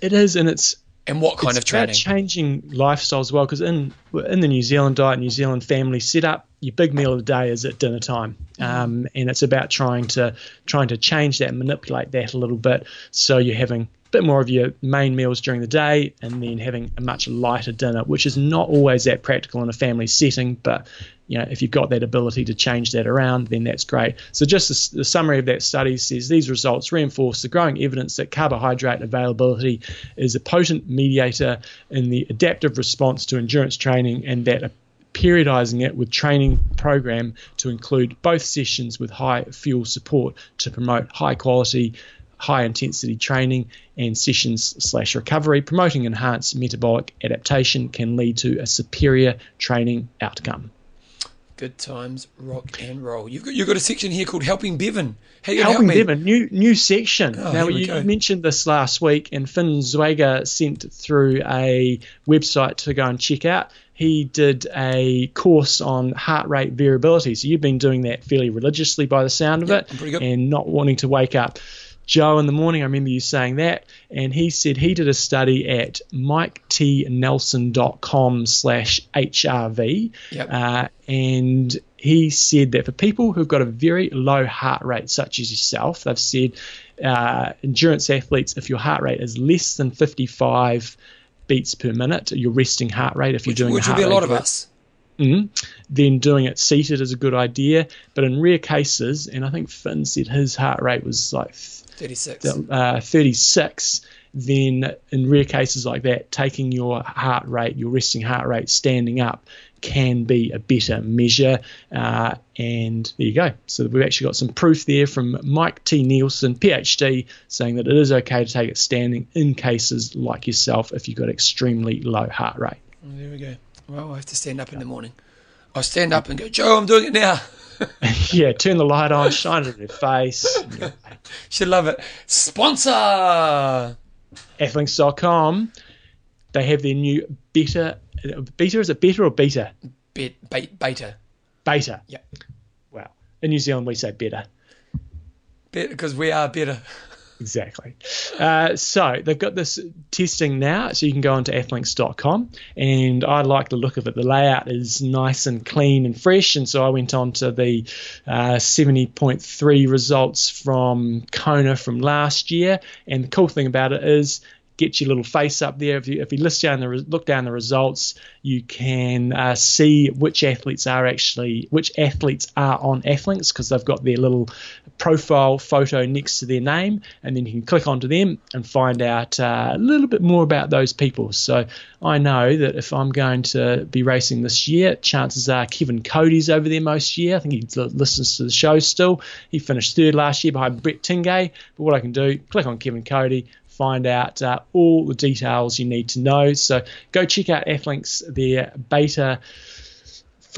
It is, and it's and what kind of training? About changing lifestyle as well, because in in the New Zealand diet, New Zealand family setup, your big meal of the day is at dinner time, mm. um, and it's about trying to trying to change that, manipulate that a little bit, so you're having bit more of your main meals during the day and then having a much lighter dinner, which is not always that practical in a family setting, but you know, if you've got that ability to change that around, then that's great. So, just the, the, summary of that study says these results reinforce the growing evidence that carbohydrate availability is a potent mediator in the adaptive response to endurance training, and that periodizing it with training program to include both sessions with high fuel support to promote high quality high intensity training and sessions slash recovery, promoting enhanced metabolic adaptation can lead to a superior training outcome. Good times, rock and roll. You've got, you've got a section here called Helping Bevan. How you Helping help Bevan, new new section. Oh, now you go. mentioned this last week, and Finn Zwager sent through a website to go and check out. He did a course on heart rate variability. So you've been doing that fairly religiously by the sound of yep, it, and not wanting to wake up Joe in the morning. I remember you saying that, and he said he did a study at miketnelson.com slash HRV, yep. uh, and he said that for people who've got a very low heart rate, such as yourself, they've said uh, endurance athletes, if your heart rate is less than 55 beats per minute, your resting heart rate, if you're which, doing which would be a lot of us. Mm-hmm. Then doing it seated is a good idea, but in rare cases, and I think Finn said his heart rate was like 36. Uh, 36, then in rare cases like that, taking your heart rate, your resting heart rate, standing up can be a better measure. Uh, and there you go. So we've actually got some proof there from Mike T. Nelson, PhD, saying that it is okay to take it standing in cases like yourself if you've got extremely low heart rate. There we go. Well, I have to stand up in the morning. I'll stand up and go, Joe, I'm doing it now. yeah, turn the light on, shine it in their face. Should love it. Sponsor Athlinks.com. They have their new beta. Beta is it beta or beta? Be- beta. Beta. Yeah. Wow. In New Zealand, we say better. Because we are better. Exactly. Uh, so they've got this testing now, so you can go onto athlinks.com, and I like the look of it. The layout is nice and clean and fresh, and so I went on to the uh, 70.3 results from Kona from last year. And the cool thing about it is get your little face up there. If you if you list down the look down the results, you can uh, see which athletes are actually which athletes are on Athlinks because they've got their little profile photo next to their name, and then you can click onto them and find out uh, a little bit more about those people. So I know that if I'm going to be racing this year, chances are Kevin Cody's over there most year. I think he listens to the show still. He finished third last year behind Brett Tingay. But what I can do, click on Kevin Cody, find out uh, all the details you need to know. So go check out Athlinks, their beta,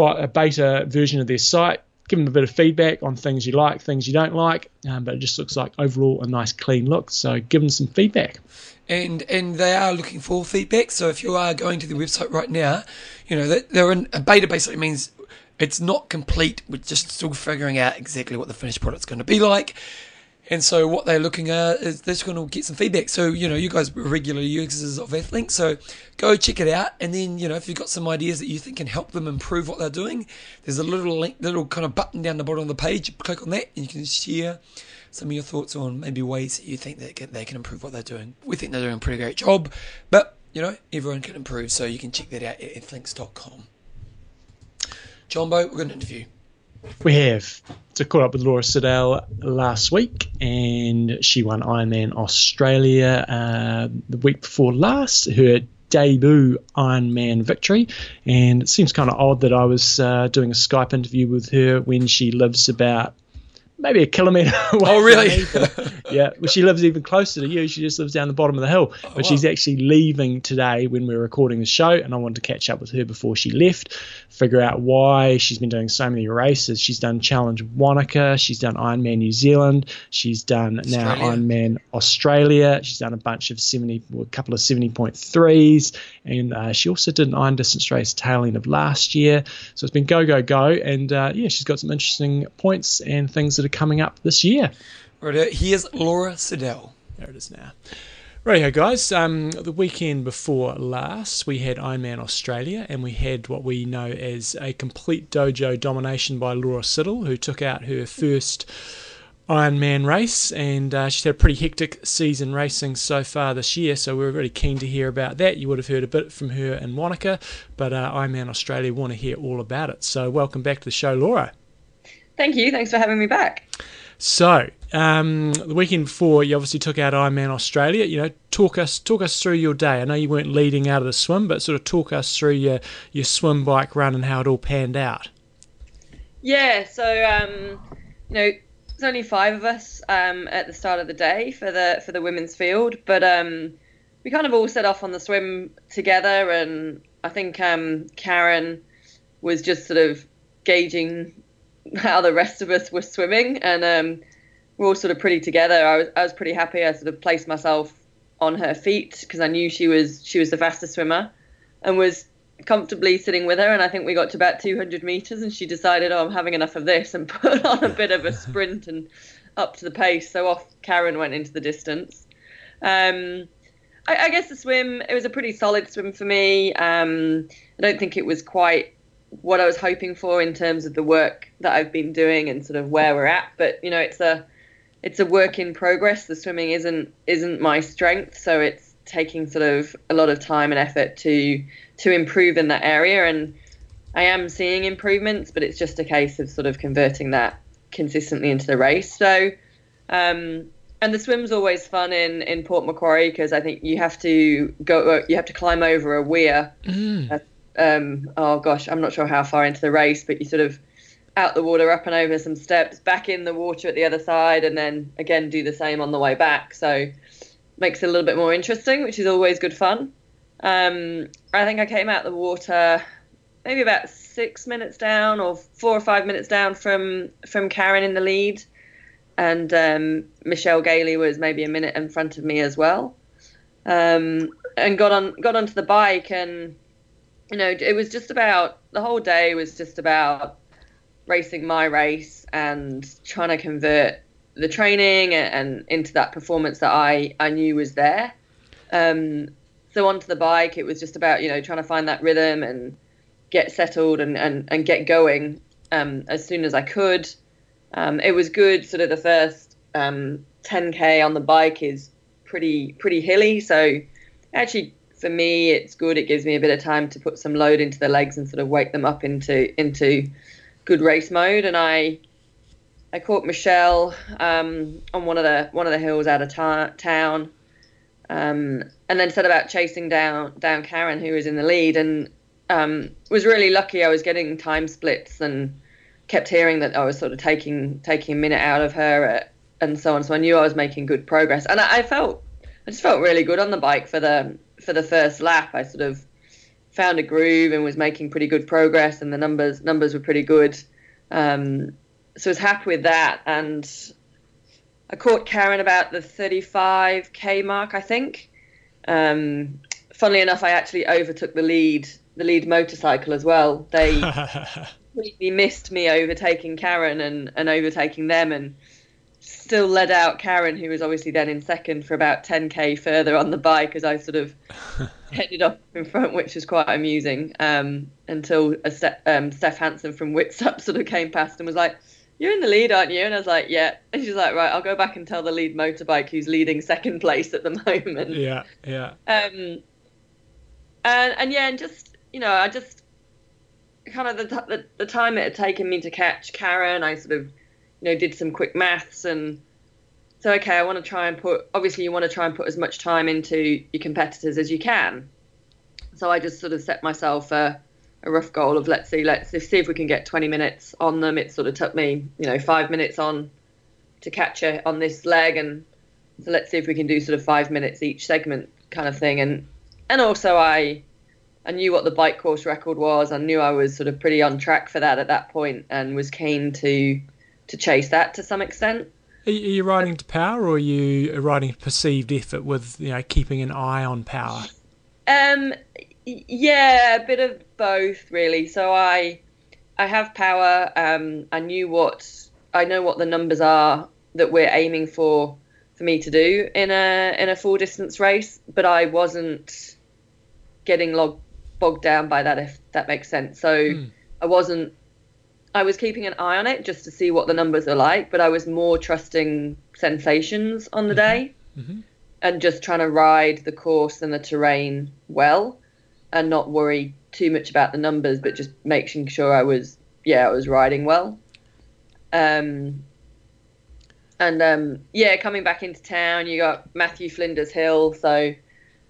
a beta version of their site give them a bit of feedback on things you like, things you don't like. Um, but it just looks like overall a nice clean look. So give them some feedback. And and they are looking for feedback. So if you are going to the website right now, you know that they're in a beta. Basically means it's not complete. We're just still figuring out exactly what the finished product's going to be like. And so what they're looking at is they're just going to get some feedback. So, you know, you guys are regular users of Athlink, so go check it out. And then, you know, if you've got some ideas that you think can help them improve what they're doing, there's a little link, little kind of button down the bottom of the page. Click on that and you can share some of your thoughts on maybe ways that you think that they can improve what they're doing. We think they're doing a pretty great job, but, you know, everyone can improve. So you can check that out at athlinks.com. Jumbo, we're going to interview. We have. to caught up with Laura Siddall last week, and she won Ironman Australia uh, the week before last. Her debut Ironman victory, and it seems kind of odd that I was uh, doing a Skype interview with her when she lives about maybe a kilometre away. Oh, really? yeah. Well, she lives even closer to you. She just lives down the bottom of the hill. Oh, but wow. she's actually leaving today when we're recording the show, and I wanted to catch up with her before she left, figure out why she's been doing so many races. She's done Challenge Wanaka, she's done Ironman New Zealand, she's done Australia. now Ironman Australia. She's done a bunch of 70, a couple of 70.3s, and uh, she also did an iron distance race tail end of last year. So it's been go, go, go, and uh, yeah, she's got some interesting points and things that are coming up this year. Right, here's Laura Siddall. There it is now. Right, here, guys. Um, the weekend before last, we had Ironman Australia, and we had what we know as a complete dojo domination by Laura Siddall, who took out her first Ironman race, and uh, she's had a pretty hectic season racing so far this year. So we are really keen to hear about that. You would have heard a bit from her and Wanaka, but uh, Ironman Australia want to hear all about it. So welcome back to the show, Laura. Thank you. Thanks for having me back. So, um, the weekend before, you obviously took out Ironman Australia. You know, talk us talk us through your day. I know you weren't leading out of the swim, but sort of talk us through your your swim, bike, run, and how it all panned out. Yeah. So, um, you know, there's only five of us um, at the start of the day for the for the women's field, but um, we kind of all set off on the swim together, and I think um, Karen was just sort of gauging how the rest of us were swimming, and um, we're all sort of pretty together. I was I was pretty happy. I sort of placed myself on her feet because I knew she was she was the fastest swimmer, and was comfortably sitting with her. And I think we got to about 200 meters, and she decided, oh, I'm having enough of this, and put on a bit of a sprint and up to the pace. So off Karen went into the distance. Um, I, I, guess the swim it was a pretty solid swim for me. Um, I don't think it was quite what I was hoping for in terms of the work that I've been doing and sort of where we're at. But you know, it's a it's a work in progress. The swimming isn't isn't my strength, so it's taking sort of a lot of time and effort to to improve in that area. And I am seeing improvements, but it's just a case of sort of converting that consistently into the race. So. Um, and the swim's always fun in, in Port Macquarie because I think you have to go you have to climb over a weir. Mm um, oh gosh, I'm not sure how far into the race, but you sort of out the water, up and over some steps, back in the water at the other side, and then again do the same on the way back. So makes it a little bit more interesting, which is always good fun. Um, I think I came out the water maybe about six minutes down or four or five minutes down from from Karen in the lead, and um, Michelle Gailey was maybe a minute in front of me as well. Um, and got on got onto the bike and you know, it was just about the whole day was just about racing my race and trying to convert the training and, and into that performance that I, I knew was there. Um, so onto the bike, it was just about, you know, trying to find that rhythm and get settled and, and, and get going um, as soon as I could. Um, it was good. Sort of the first 10k um, on the bike is pretty pretty hilly, so actually for me it's good. It gives me a bit of time to put some load into the legs and sort of wake them up into into good race mode. And I I caught Michelle um, on one of the one of the hills out of ta- town, um, and then set about chasing down down Karen, who was in the lead, and um, was really lucky. I was getting time splits and kept hearing that I was sort of taking taking a minute out of her, uh, and so on. So I knew I was making good progress, and I, I felt I just felt really good on the bike for the for the first lap. I sort of found a groove and was making pretty good progress, and the numbers numbers were pretty good. Um, so I was happy with that, and I caught Karen about the 35k mark, I think. Um, funnily enough, I actually overtook the lead the lead motorcycle as well. They completely missed me overtaking Karen and, and overtaking them, and still led out Karen, who was obviously then in second for about 10k further on the bike as I sort of headed off in front, which was quite amusing. Um, until a Ste- um, Steph Hansen from Witsup sort of came past and was like, "You're in the lead, aren't you?" And I was like, "Yeah." And she's like, "Right, I'll go back and tell the lead motorbike who's leading second place at the moment." Yeah, yeah. Um, and and yeah, and just you know, I just kind of the, the the time it had taken me to catch Karen, I sort of you know did some quick maths and so okay, I want to try and put obviously you want to try and put as much time into your competitors as you can. So I just sort of set myself a, a rough goal of let's see let's see if we can get 20 minutes on them. It sort of took me you know five minutes on to catch her on this leg and so let's see if we can do sort of five minutes each segment kind of thing and and also I I knew what the bike course record was. I knew I was sort of pretty on track for that at that point, and was keen to to chase that to some extent. Are you riding to power, or are you riding perceived effort with you know keeping an eye on power? Um, yeah, a bit of both really. So I I have power. Um, I knew what I know what the numbers are that we're aiming for for me to do in a in a full distance race, but I wasn't getting log, bogged down by that if that makes sense. So mm. I wasn't I was keeping an eye on it just to see what the numbers are like, but I was more trusting sensations on the mm-hmm. day mm-hmm. and just trying to ride the course and the terrain well and not worry too much about the numbers, but just making sure I was, yeah, I was riding well. Um, and um, yeah, coming back into town, you got Matthew Flinders Hill. So I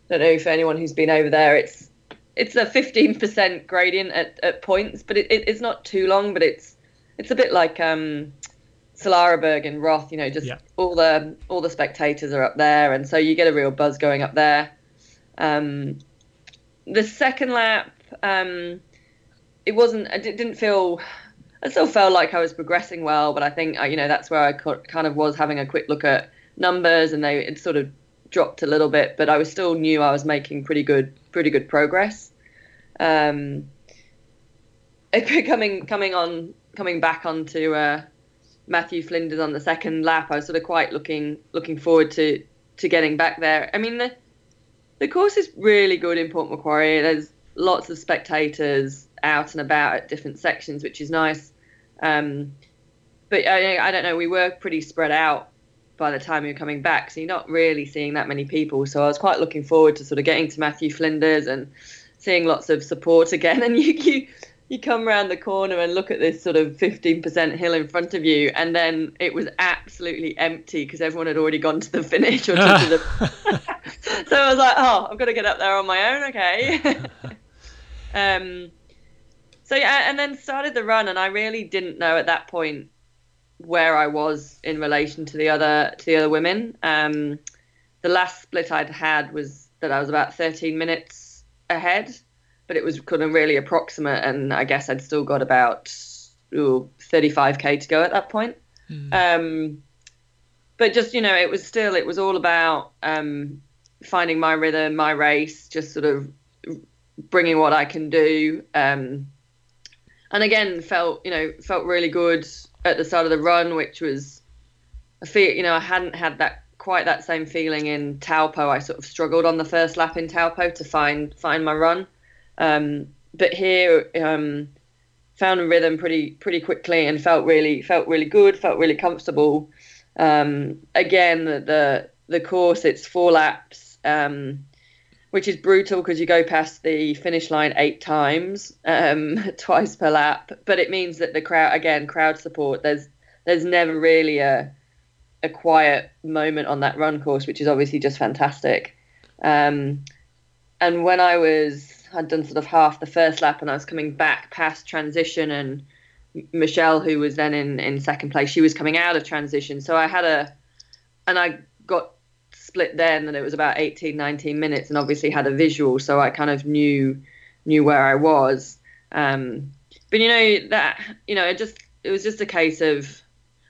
don't know if anyone who's been over there, it's it's a 15% gradient at, at points, but it, it, it's not too long. But it's it's a bit like um, Solarer Berg and Roth. You know, just Yeah. all the all the spectators are up there, and so you get a real buzz going up there. Um, the second lap, um, it wasn't. I didn't feel. I still felt like I was progressing well, but I think uh, you know that's where I kind of was having a quick look at numbers, and they it sort of dropped a little bit, but I was still knew I was making pretty good pretty good progress. Um, coming coming on coming back onto uh, Matthew Flinders on the second lap, I was sort of quite looking looking forward to to getting back there. I mean the the course is really good in Port Macquarie. There's lots of spectators out and about at different sections, which is nice. Um, but I, I don't know, we were pretty spread out by the time you're coming back, so you're not really seeing that many people. So I was quite looking forward to sort of getting to Matthew Flinders and seeing lots of support again. And you you, you come around the corner and look at this sort of 15% hill in front of you, and then it was absolutely empty because everyone had already gone to the finish or to the. so I was like, oh, I've got to get up there on my own, okay. um, so yeah, and then started the run, and I really didn't know at that point where I was in relation to the other to the other women. Um, the last split I'd had was that I was about 13 minutes ahead, but it was kind of really approximate, and I guess I'd still got about ooh, 35k to go at that point. Um, but just you know, it was still it was all about um, finding my rhythm, my race, just sort of bringing what I can do. Um, and again, felt you know felt really good at the start of the run, which was I feel you know I hadn't had that quite that same feeling in Taupo. I sort of struggled on the first lap in Taupo to find find my run, um, but here um, found a rhythm pretty pretty quickly and felt really felt really good, felt really comfortable. Um, again, the, the the course it's four laps. Um, which is brutal because you go past the finish line eight times, um, twice per lap. But it means that the crowd, again, crowd support. There's there's never really a a quiet moment on that run course, which is obviously just fantastic. Um, and when I was, I'd done sort of half the first lap, and I was coming back past transition, and Michelle, who was then in in second place, she was coming out of transition. So I had a, and I split then, and it was about 18, 19 minutes, and obviously had a visual, so I kind of knew knew where I was. Um, but you know that you know it just it was just a case of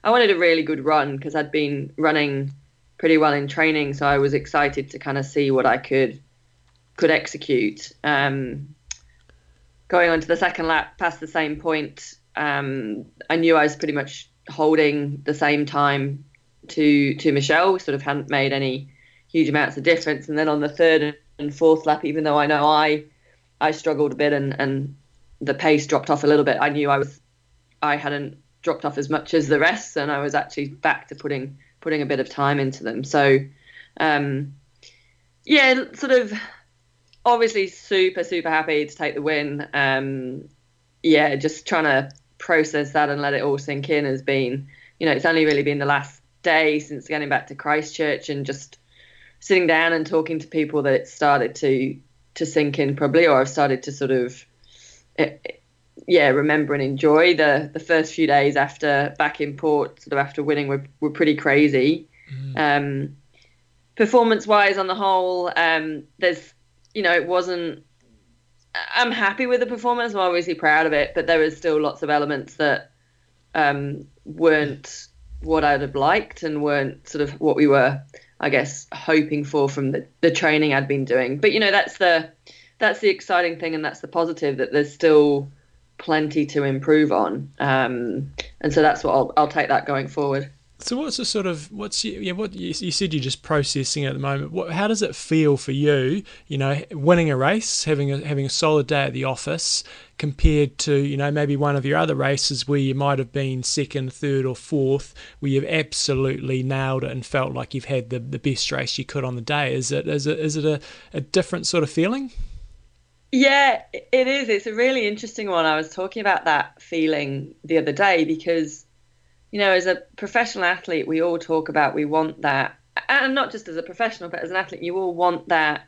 I wanted a really good run because I'd been running pretty well in training, so I was excited to kind of see what I could could execute. Um, going on to the second lap, past the same point, um, I knew I was pretty much holding the same time to to Michelle. We sort of hadn't made any huge amounts of difference. And then on the third and fourth lap, even though I know I I struggled a bit and and the pace dropped off a little bit, I knew I was I hadn't dropped off as much as the rest, and I was actually back to putting putting a bit of time into them. So, um, yeah, sort of obviously super super happy to take the win. Um, yeah, just trying to process that and let it all sink in has been, you know, it's only really been the last day since getting back to Christchurch and just sitting down and talking to people that it started to to sink in probably, or I've started to sort of. Yeah, remember and enjoy the the first few days after back in port, sort of after winning, were were pretty crazy. Mm. Um, performance wise, on the whole, um, there's you know it wasn't. I'm happy with the performance. I'm obviously proud of it, but there was still lots of elements that um, weren't what I'd have liked and weren't sort of what we were, I guess, hoping for from the, the training I'd been doing. But you know, that's the that's the exciting thing, and that's the positive that there's still plenty to improve on. Um, and so that's what I'll, I'll take that going forward. So what's the sort of what's you, yeah what you, you, said you're just processing at the moment. What, how does it feel for you? You know, winning a race, having a having a solid day at the office, compared to you know maybe one of your other races where you might have been second, third, or fourth, where you've absolutely nailed it and felt like you've had the, the best race you could on the day. Is it is it is it a, a different sort of feeling? Yeah, it is. It's a really interesting one. I was talking about that feeling the other day because, you know, as a professional athlete, we all talk about we want that, and not just as a professional, but as an athlete, you all want that,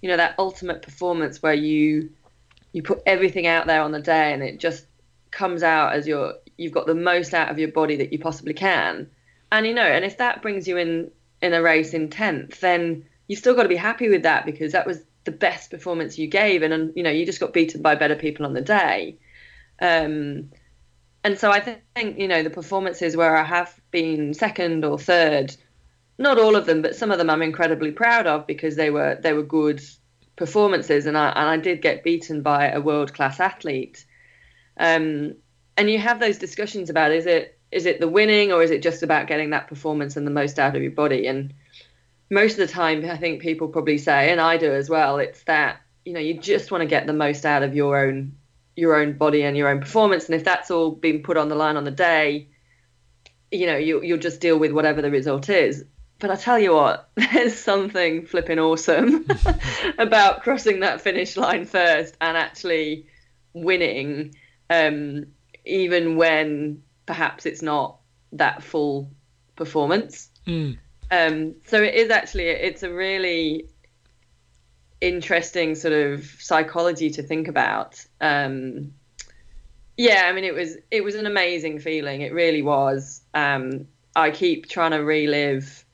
you know, that ultimate performance where you you put everything out there on the day and it just comes out as you're you've got the most out of your body that you possibly can. And you know, and if that brings you in in a race in tenth, then you've still got to be happy with that because that was the best performance you gave, and, you know you just got beaten by better people on the day. Um, and so I think you know the performances where I have been second or third, not all of them, but some of them I'm incredibly proud of because they were they were good performances, and I and I did get beaten by a world class athlete. Um, and you have those discussions about is it is it the winning or is it just about getting that performance and the most out of your body and most of the time, I think people probably say, and I do as well, it's that you know you just want to get the most out of your own your own body and your own performance, and if that's all being put on the line on the day, you know you you'll just deal with whatever the result is. But I tell you what, there's something flipping awesome about crossing that finish line first and actually winning, um, even when perhaps it's not that full performance. Mm. Um, so it is actually it's a really interesting sort of psychology to think about. Um, yeah, I mean it was it was an amazing feeling. It really was. Um, I keep trying to relive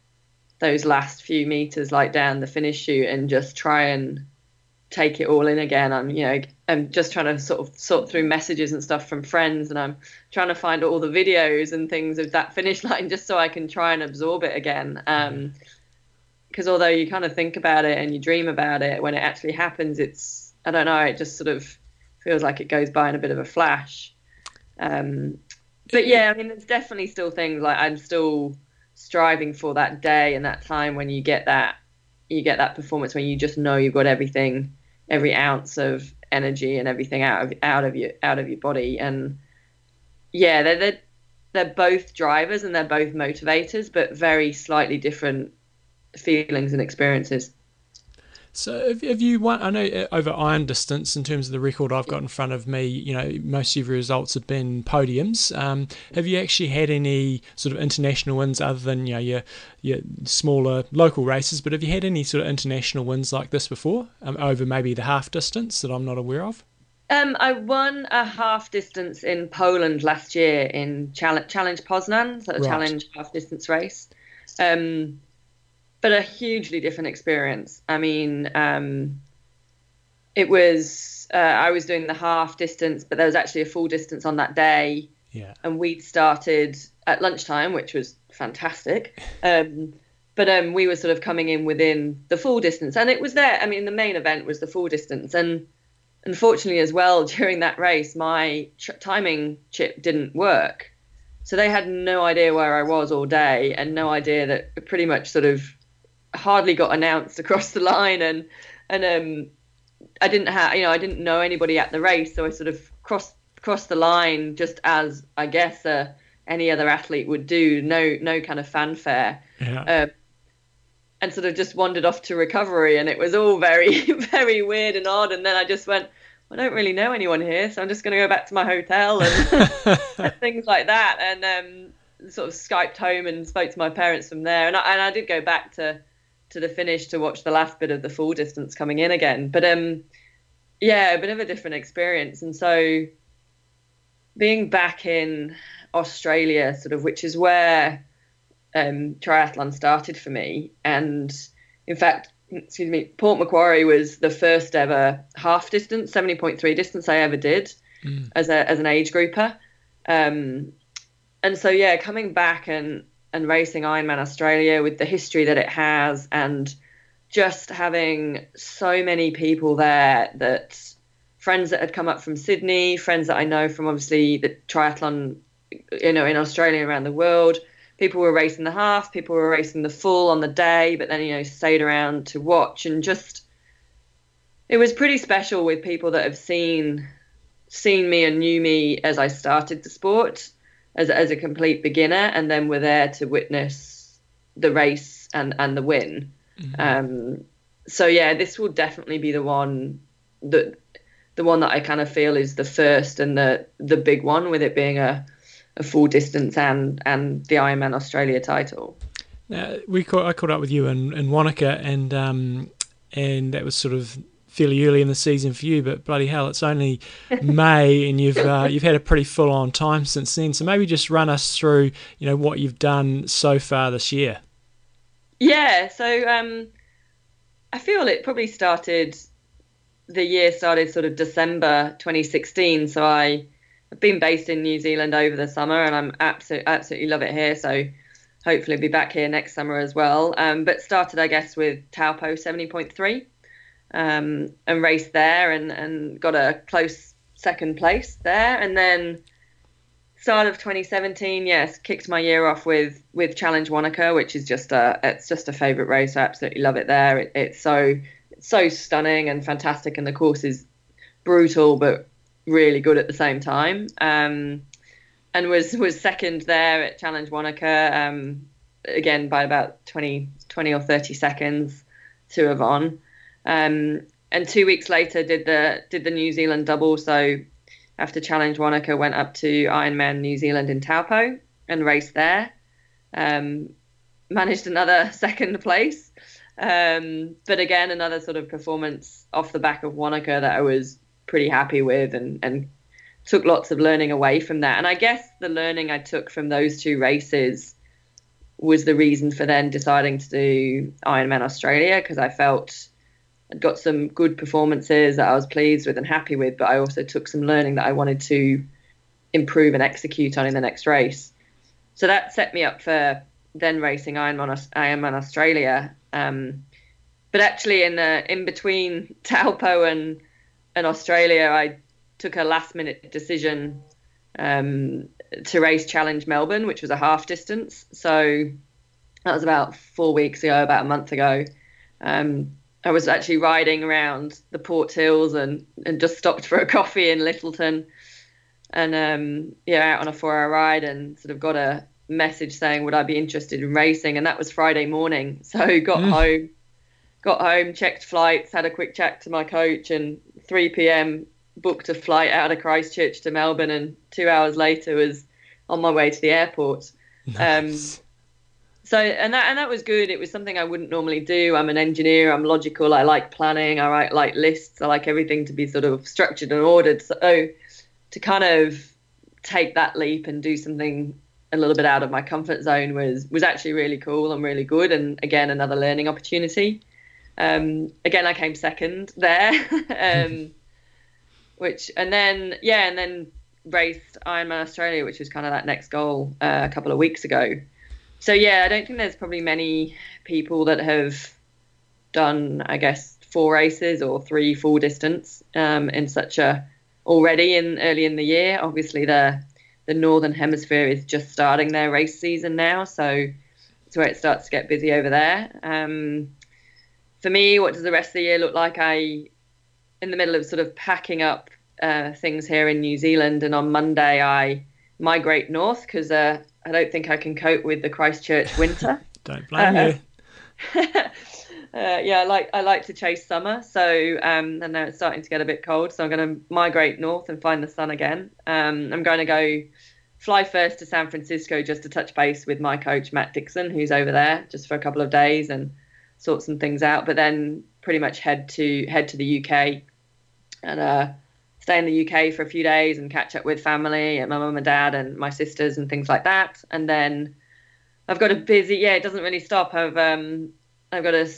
those last few meters, like down the finish chute, and just try and take it all in again. I'm, you know, I'm just trying to sort of sort through messages and stuff from friends, and I'm trying to find all the videos and things of that finish line just so I can try and absorb it again. Um, because although you kind of think about it and you dream about it, when it actually happens, it's I don't know, it just sort of feels like it goes by in a bit of a flash. Um, but yeah, I mean, there's definitely still things like I'm still striving for that day and that time when you get that you get that performance when you just know you've got everything every ounce of energy and everything out of out of your out of your body and yeah they're they're, they're both drivers and they're both motivators but very slightly different feelings and experiences So have, have you won? I know uh, over iron distance, in terms of the record I've got in front of me, you know, most of your results have been podiums. Um, have you actually had any sort of international wins other than you know your your smaller local races? But have you had any sort of international wins like this before um, over maybe the half distance that I'm not aware of? Um, I won a half distance in Poland last year in Challenge, Challenge Poznan, so a Right. challenge half distance race. Um, but a hugely different experience. I mean, um, it was uh, I was doing the half distance, but there was actually a full distance on that day, Yeah. and we'd started at lunchtime, which was fantastic. Um, but um, we were sort of coming in within the full distance, and it was there. I mean, the main event was the full distance, and unfortunately, as well, during that race, my ch- timing chip didn't work. So they had no idea where I was all day, and no idea that pretty much sort of hardly got announced across the line, and and um, I didn't have, you know, I didn't know anybody at the race, so I sort of crossed crossed the line just as I guess uh, any other athlete would do, no no kind of fanfare Yeah. uh, and sort of just wandered off to recovery and it was all very very weird and odd and then i just went i don't really know anyone here so i'm just going to go back to my hotel and, and things like that and um, sort of skyped home and spoke to my parents from there and I, and I did go back to to the finish to watch the last bit of the full distance coming in again but um yeah a bit of a different experience and so being back in australia sort of which is where um, triathlon started for me. And in fact, excuse me, Port Macquarie was the first ever half distance, 70.3 distance I ever did Mm. as a as an age grouper. Um, and so yeah, coming back and and racing Ironman Australia with the history that it has and just having so many people there that friends that had come up from Sydney, friends that I know from obviously the triathlon, you know, in Australia around the world. People were racing the half, people were racing the full on the day, but then you know stayed around to watch and just it was pretty special with people that have seen seen me and knew me as I started the sport as as a complete beginner, and then were there to witness the race and and the win. Um, so yeah, this will definitely be the one that the one that I kind of feel is the first and the the big one, with it being a a full distance and and the Ironman Australia title. Now, we caught, I caught up with you and, in Wanaka, and um, and that was sort of fairly early in the season for you. But bloody hell, it's only May, and you've uh, you've had a pretty full on time since then. So maybe just run us through, you know, what you've done so far this year. Yeah, so um, I feel it probably started. The year started sort of December 2016. So I have been based in New Zealand over the summer, and I'm absolutely absolutely love it here. So hopefully be back here next summer as well. Um, but started, I guess, with Taupo 70.3, um, and raced there, and and got a close second place there, and then start of 2017 yes kicked my year off with with challenge wanaka which is just a it's just a favorite race. I absolutely love it there. It, it's so it's so stunning and fantastic. And the course is brutal but really good at the same time. Um and was was second there at challenge wanaka um again by about 20 20 or 30 seconds to Yvonne. Um, and two weeks later did the did the New Zealand double. So after Challenge Wanaka, went up to Ironman New Zealand in Taupo and raced there. Um, managed another second place, um, but again another sort of performance off the back of Wanaka that I was pretty happy with, and and took lots of learning away from that. And I guess the learning I took from those two races was the reason for then deciding to do Ironman Australia because I felt got some good performances that I was pleased with and happy with, but I also took some learning that I wanted to improve and execute on in the next race. So that set me up for then racing Ironman, Ironman Australia. Um, but actually, in the, in between Taupo and and Australia, I took a last minute decision um, to race Challenge Melbourne, which was a half distance. So that was about four weeks ago, about a month ago. Um, I was actually riding around the Port Hills and, and just stopped for a coffee in Lyttelton and um, yeah, out on a four hour ride and sort of got a message saying would I be interested in racing and that was Friday morning. So got Mm. home got home, checked flights, had a quick chat to my coach, and 3 p.m. booked a flight out of Christchurch to Melbourne, and two hours later was on my way to the airport. Nice. Um, so and that and that was good. It was something I wouldn't normally do. I'm an engineer. I'm logical. I like planning. I like, like lists. I like everything to be sort of structured and ordered. So to kind of take that leap and do something a little bit out of my comfort zone was was actually really cool and really good. And again, another learning opportunity. Um, again, I came second there, um, which and then yeah, and then raced Ironman Australia, which was kind of that next goal uh, a couple of weeks ago so yeah, I don't think there's probably many people that have done, I guess, four races or three full distance um, in such a already in early in the year. Obviously, the the northern hemisphere is just starting their race season now, so it's where it starts to get busy over there. Um, for me, what does the rest of the year look like? I in the middle of sort of packing up uh, things here in New Zealand, and on Monday I migrate north because uh, I don't think I can cope with the Christchurch winter. Don't blame Uh, you. uh, yeah, I like I like to chase summer, so um, and now it's starting to get a bit cold, so I'm going to migrate north and find the sun again. Um, I'm going to go fly first to San Francisco just to touch base with my coach Matt Dixon, who's over there, just for a couple of days and sort some things out. But then pretty much head to head to the UK and uh, stay in the UK for a few days and catch up with family and my mum and dad and my sisters and things like that. And then I've got a busy yeah, it doesn't really stop. I've um I've got a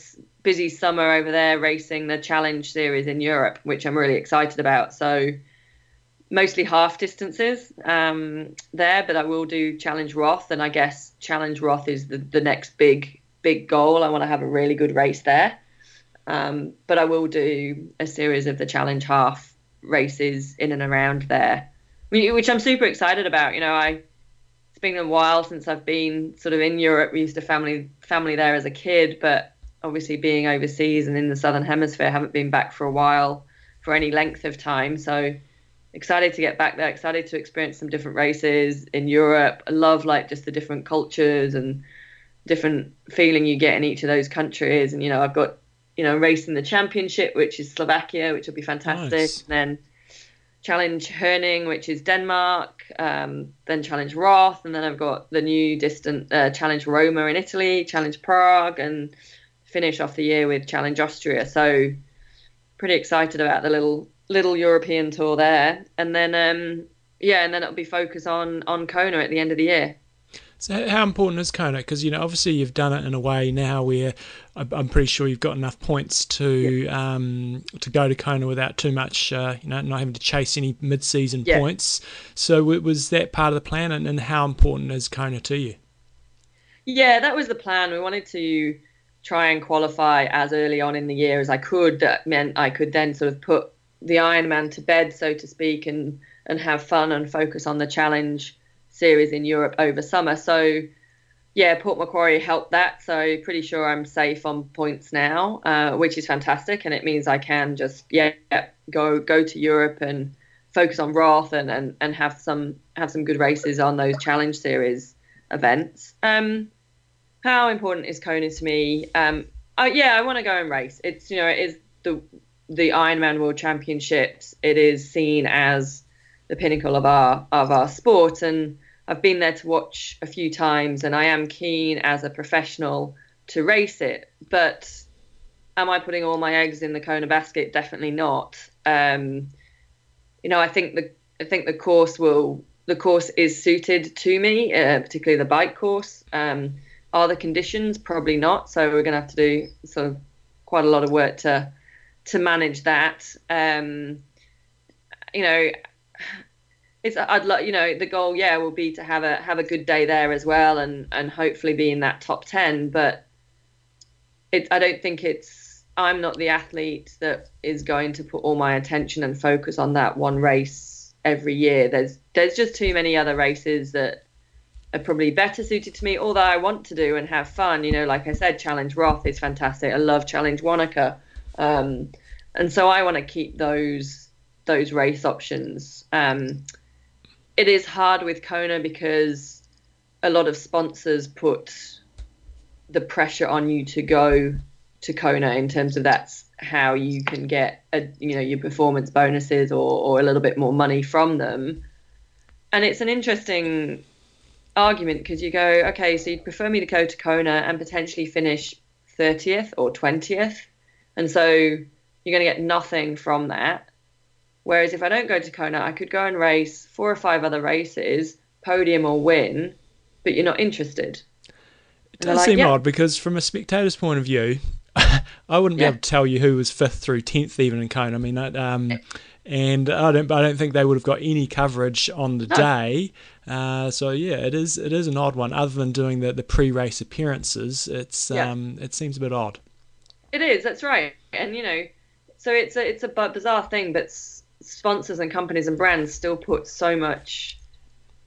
busy summer over there racing the challenge series in Europe, which I'm really excited about. So mostly half distances um, there, but I will do challenge Roth, and I guess challenge Roth is the, the next big big goal. I want to have a really good race there. Um, but I will do a series of the challenge half races in and around there, which I'm super excited about. You know, I it's been a while since I've been sort of in Europe. We used to family family there as a kid, but obviously being overseas and in the southern hemisphere, haven't been back for a while for any length of time. So excited to get back there. Excited to experience some different races in Europe. I love like just the different cultures and different feeling you get in each of those countries. And you know, I've got you know racing the championship, which is Slovakia, which will be fantastic. Nice. And then challenge Herning, which is Denmark. Um, then challenge Roth, and then I've got the new distant uh, challenge Roma in Italy, challenge Prague, and finish off the year with challenge Austria. So pretty excited about the little little European tour there. And then um, yeah, and then it'll be focus on on Kona at the end of the year. So how important is Kona? Because you know, obviously you've done it in a way now where I'm pretty sure you've got enough points to um, to go to Kona without too much, uh, you know, not having to chase any mid-season Yeah. points. So was that part of the plan, and, and how important is Kona to you? Yeah, that was the plan. We wanted to try and qualify as early on in the year as I could. That meant I could then sort of put the Ironman to bed, so to speak, and and have fun and focus on the challenge series in Europe over summer. So yeah, Port Macquarie helped that. So pretty sure I'm safe on points now, uh, which is fantastic, and it means I can just yeah go go to Europe and focus on Roth and, and, and have some have some good races on those challenge series events. Um, how important is Kona to me? Um, yeah, I want to go and race. It's you know it is the the Ironman World Championships. It is seen as the pinnacle of our of our sport, and I've been there to watch a few times, and I am keen as a professional to race it. But am I putting all my eggs in the Kona basket? Definitely not. Um, you know, I think the I think the course will the course is suited to me, uh, particularly the bike course. Um, are the conditions probably not? So we're going to have to do sort of quite a lot of work to to manage that. Um, you know, it's I'd like you know the goal yeah will be to have a have a good day there as well and and hopefully be in that top ten. But it I don't think it's I'm not the athlete that is going to put all my attention and focus on that one race every year. There's there's just too many other races that are probably better suited to me. Although I want to do and have fun, you know, like I said, Challenge Roth is fantastic. I love Challenge Wanaka, um, and so I want to keep those those race options. Um, it is hard with Kona because a lot of sponsors put the pressure on you to go to Kona in terms of that's how you can get a, you know your performance bonuses or, or a little bit more money from them. And it's an interesting argument because you go, okay, so you'd prefer me to go to Kona and potentially finish 30th or 20th. And so you're going to get nothing from that. Whereas if I don't go to Kona, I could go and race four or five other races, podium or win, but you're not interested. It does like, seem yeah. odd because from a spectator's point of view, I wouldn't be yeah. able to tell you who was fifth through tenth even in Kona. I mean, um, and I don't, I don't think they would have got any coverage on the no. day. Uh, so yeah, it is, it is an odd one. Other than doing the, the pre-race appearances, it's, yeah. um, it seems a bit odd. It is. That's right. And you know, so it's a, it's a bizarre thing, but sponsors and companies and brands still put so much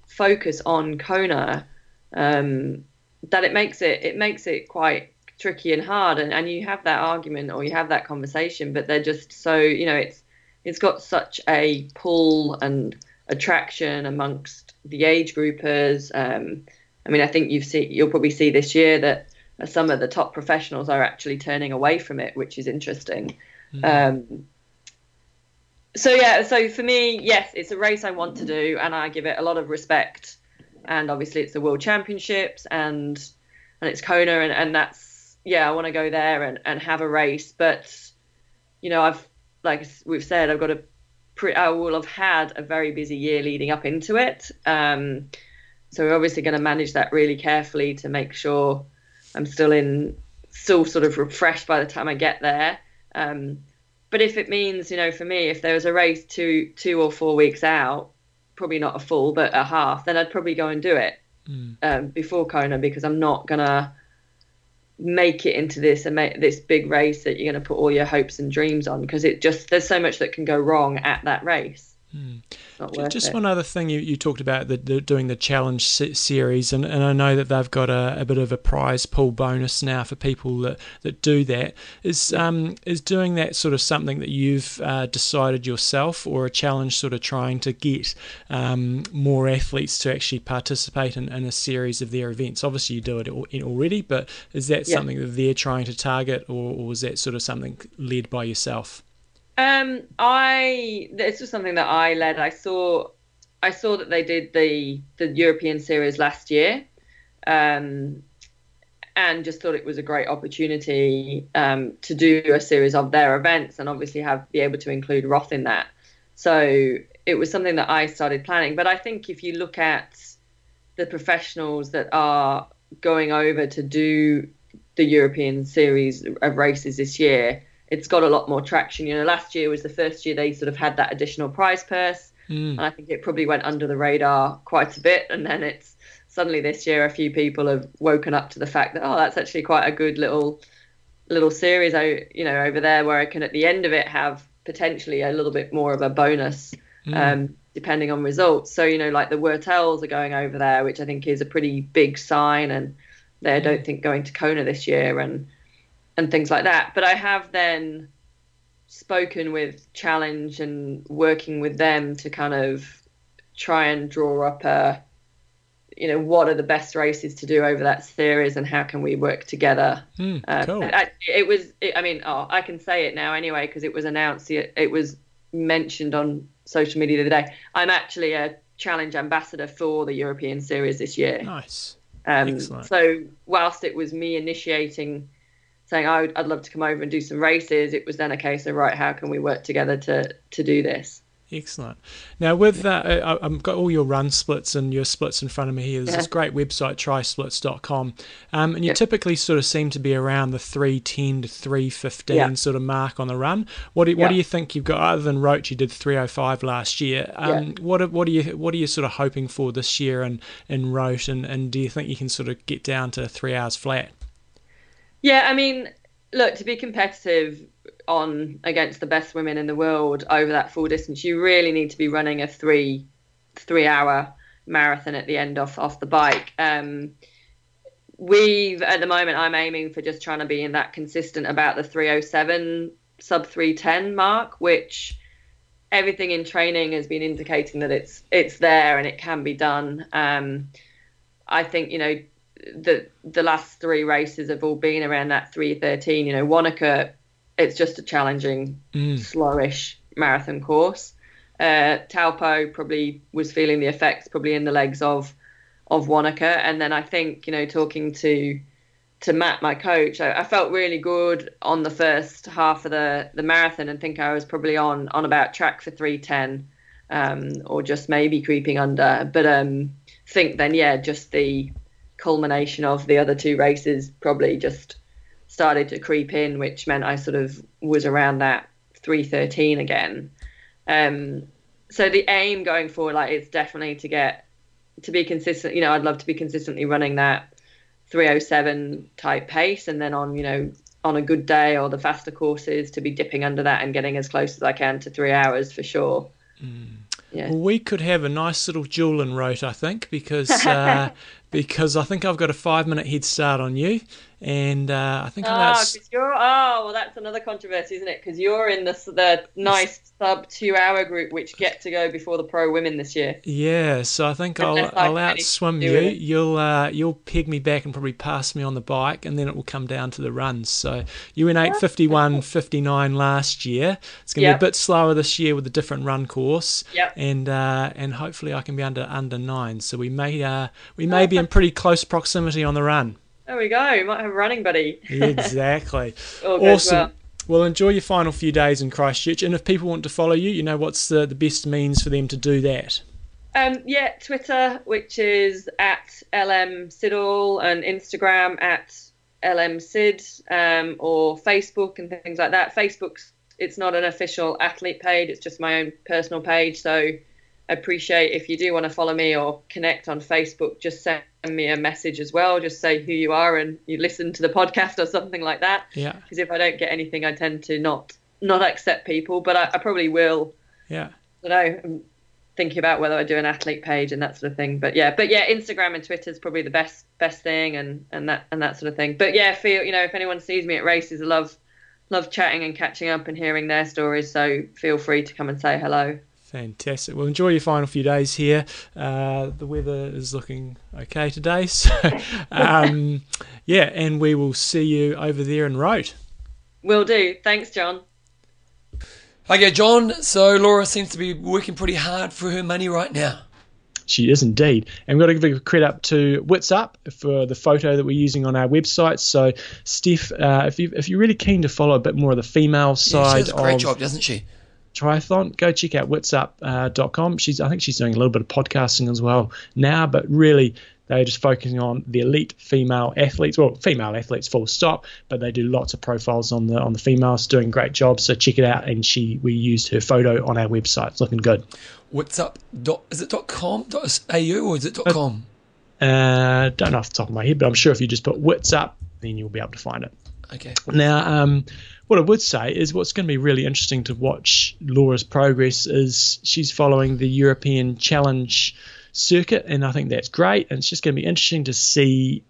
focus on Kona um, that it makes it, it makes it quite tricky and hard. And, and you have that argument or you have that conversation but they're just so you know it's it's got such a pull and attraction amongst the age groupers. Um, i mean i think you've seen you'll probably see this year that some of the top professionals are actually turning away from it which is interesting. Mm. um, so yeah so for me yes it's a race i want to do and i give it a lot of respect and obviously it's the world championships and and it's kona and, and that's yeah, I want to go there and, and have a race. But, you know, I've, like we've said, I've got a pre- I will have had a very busy year leading up into it. Um, so we're obviously going to manage that really carefully to make sure I'm still in, still sort of refreshed by the time I get there. Um, but if it means, you know, for me, if there was a race two, two or four weeks out, probably not a full, but a half, then I'd probably go and do it mm. um, before Kona because I'm not gonna make it into this and make this big race that you're going to put all your hopes and dreams on because it just there's so much that can go wrong at that race. Hmm. Just it. one other thing you, you talked about the, the doing the challenge series, and, and I know that they've got a, a bit of a prize pool bonus now for people that, that do that. Is um is doing that sort of something that you've uh, decided yourself, or a challenge sort of trying to get um, more athletes to actually participate in, in a series of their events? Obviously, you do it already, but is that yeah. something that they're trying to target, or, or is that sort of something led by yourself? Um, I this was something that I led. I saw, I saw that they did the the European series last year, um, and just thought it was a great opportunity um, to do a series of their events and obviously have be able to include Roth in that. So it was something that I started planning. But I think if you look at the professionals that are going over to do the European series of races this year it's got a lot more traction. You know, last year was the first year they sort of had that additional prize purse, mm. and I think it probably went under the radar quite a bit. And then it's suddenly this year a few people have woken up to the fact that oh, that's actually quite a good little little series, you know, over there where I can at the end of it have potentially a little bit more of a bonus. Mm. Um, depending on results. So, you know, like the Wurteles are going over there, which I think is a pretty big sign. And they don't think going to Kona this year. And and things like that. But I have then spoken with Challenge and working with them to kind of try and draw up a, you know, what are the best races to do over that series and how can we work together. Mm, uh, cool. I, it was, it, I mean, oh, I can say it now anyway because it was announced, it, it was mentioned on social media the other day. I'm actually a Challenge ambassador for the European series this year. Nice. Um, Excellent. So whilst it was me initiating saying oh, I'd love to come over and do some races, it was then a case of right, how can we work together to to do this? Excellent. Now, with that, uh, I've got all your run splits and your splits in front of me here. There's yeah. this great website, trysplits.com. Um, and you typically sort of seem to be around the 310 to 315 yeah. sort of mark on the run. What do, what do you think you've got, other than Roth, you did 305 last year? Um, what, what, are you, what are you sort of hoping for this year in, in Roth? And, and do you think you can sort of get down to three hours flat? Yeah, I mean, look, to be competitive on against the best women in the world over that full distance, you really need to be running a three three hour marathon at the end off off the bike. Um, we've at the moment I'm aiming for just trying to be in that consistent about the 307 sub 310 mark, which everything in training has been indicating that it's it's there and it can be done. Um, I think you know the the last three races have all been around that 313. You know, Wanaka, it's just a challenging, Mm. slowish marathon course. Uh, Taupo probably was feeling the effects probably in the legs of of Wanaka, and then I think you know talking to to Matt, my coach, I, I felt really good on the first half of the the marathon, and think I was probably on on about track for 310, um, or just maybe creeping under. But um, think then yeah, just the culmination of the other two races probably just started to creep in, which meant I sort of was around that 313 again. Um, so the aim going forward, like, it's definitely to get to be consistent. You know, I'd love to be consistently running that 307 type pace, and then on you know on a good day or the faster courses to be dipping under that and getting as close as I can to three hours for sure. Yeah. Well, we could have a nice little duel in Roth, I think, because uh, because I think I've got a five minute head start on you, and uh, I think I'm Oh, about 'cause you're oh well, that's another controversy, isn't it? Because you're in the the nice sub two hour group, which get to go before the pro women this year. Yeah, so I think I'll, I'll outswim you. You'll uh, you'll peg me back and probably pass me on the bike, and then it will come down to the runs. So you went 8:51, 59 last year. It's going to Yep. be a bit slower this year with a different run course, Yep. and uh, and hopefully I can be under under nine. So we may uh, we may be in pretty close proximity on the run. There we go. Might have a running buddy. Exactly. Awesome. well. Well, enjoy your final few days in Christchurch, and if people want to follow you, you know what's the, the best means for them to do that. Um, yeah, Twitter, which is at LM Siddall, and Instagram at LM Sid, um, or Facebook and things like that. Facebook's it's not an official athlete page; it's just my own personal page. So, appreciate if you do want to follow me or connect on Facebook, just send me a message as well. Just say who you are and you listen to the podcast or something like that. Yeah, Because if I don't get anything, I tend to not not accept people, but I, I probably will yeah. I don't know. I'm thinking about whether I do an athlete page and that sort of thing. But yeah, but yeah, Instagram and Twitter is probably the best best thing and and that and that sort of thing. But yeah, feel you know if anyone sees me at races, I love love chatting and catching up and hearing their stories. So feel free to come and say hello. Fantastic. Well, enjoy your final few days here. Uh, the weather is looking okay today, so um, yeah, and we will see you over there in Roth. Will do. Thanks, John. Okay, John. So Laura seems to be working pretty hard for her money right now. She is indeed. And we've got to give a credit up to Wits Up for the photo that we're using on our website. So, Steph, uh, if, you, if you're really keen to follow a bit more of the female Yeah, she side does a great of job, doesn't she? Triathlon, go check out witsup.com. She's, I think she's doing a little bit of podcasting as well now, but really they're just focusing on the elite female athletes. Well, female athletes, full stop, but they do lots of profiles on the on the females, doing great jobs. So check it out. And she, we used her photo on our website. It's looking good. What's up? Dot, is it dot com? Dot au or is it dot com? Uh, don't know off the top of my head, but I'm sure if you just put Wits Up, then you'll be able to find it. Okay. Now, um, what I would say is what's going to be really interesting to watch Laura's progress is she's following the European Challenge circuit, and I think that's great. And it's just going to be interesting to see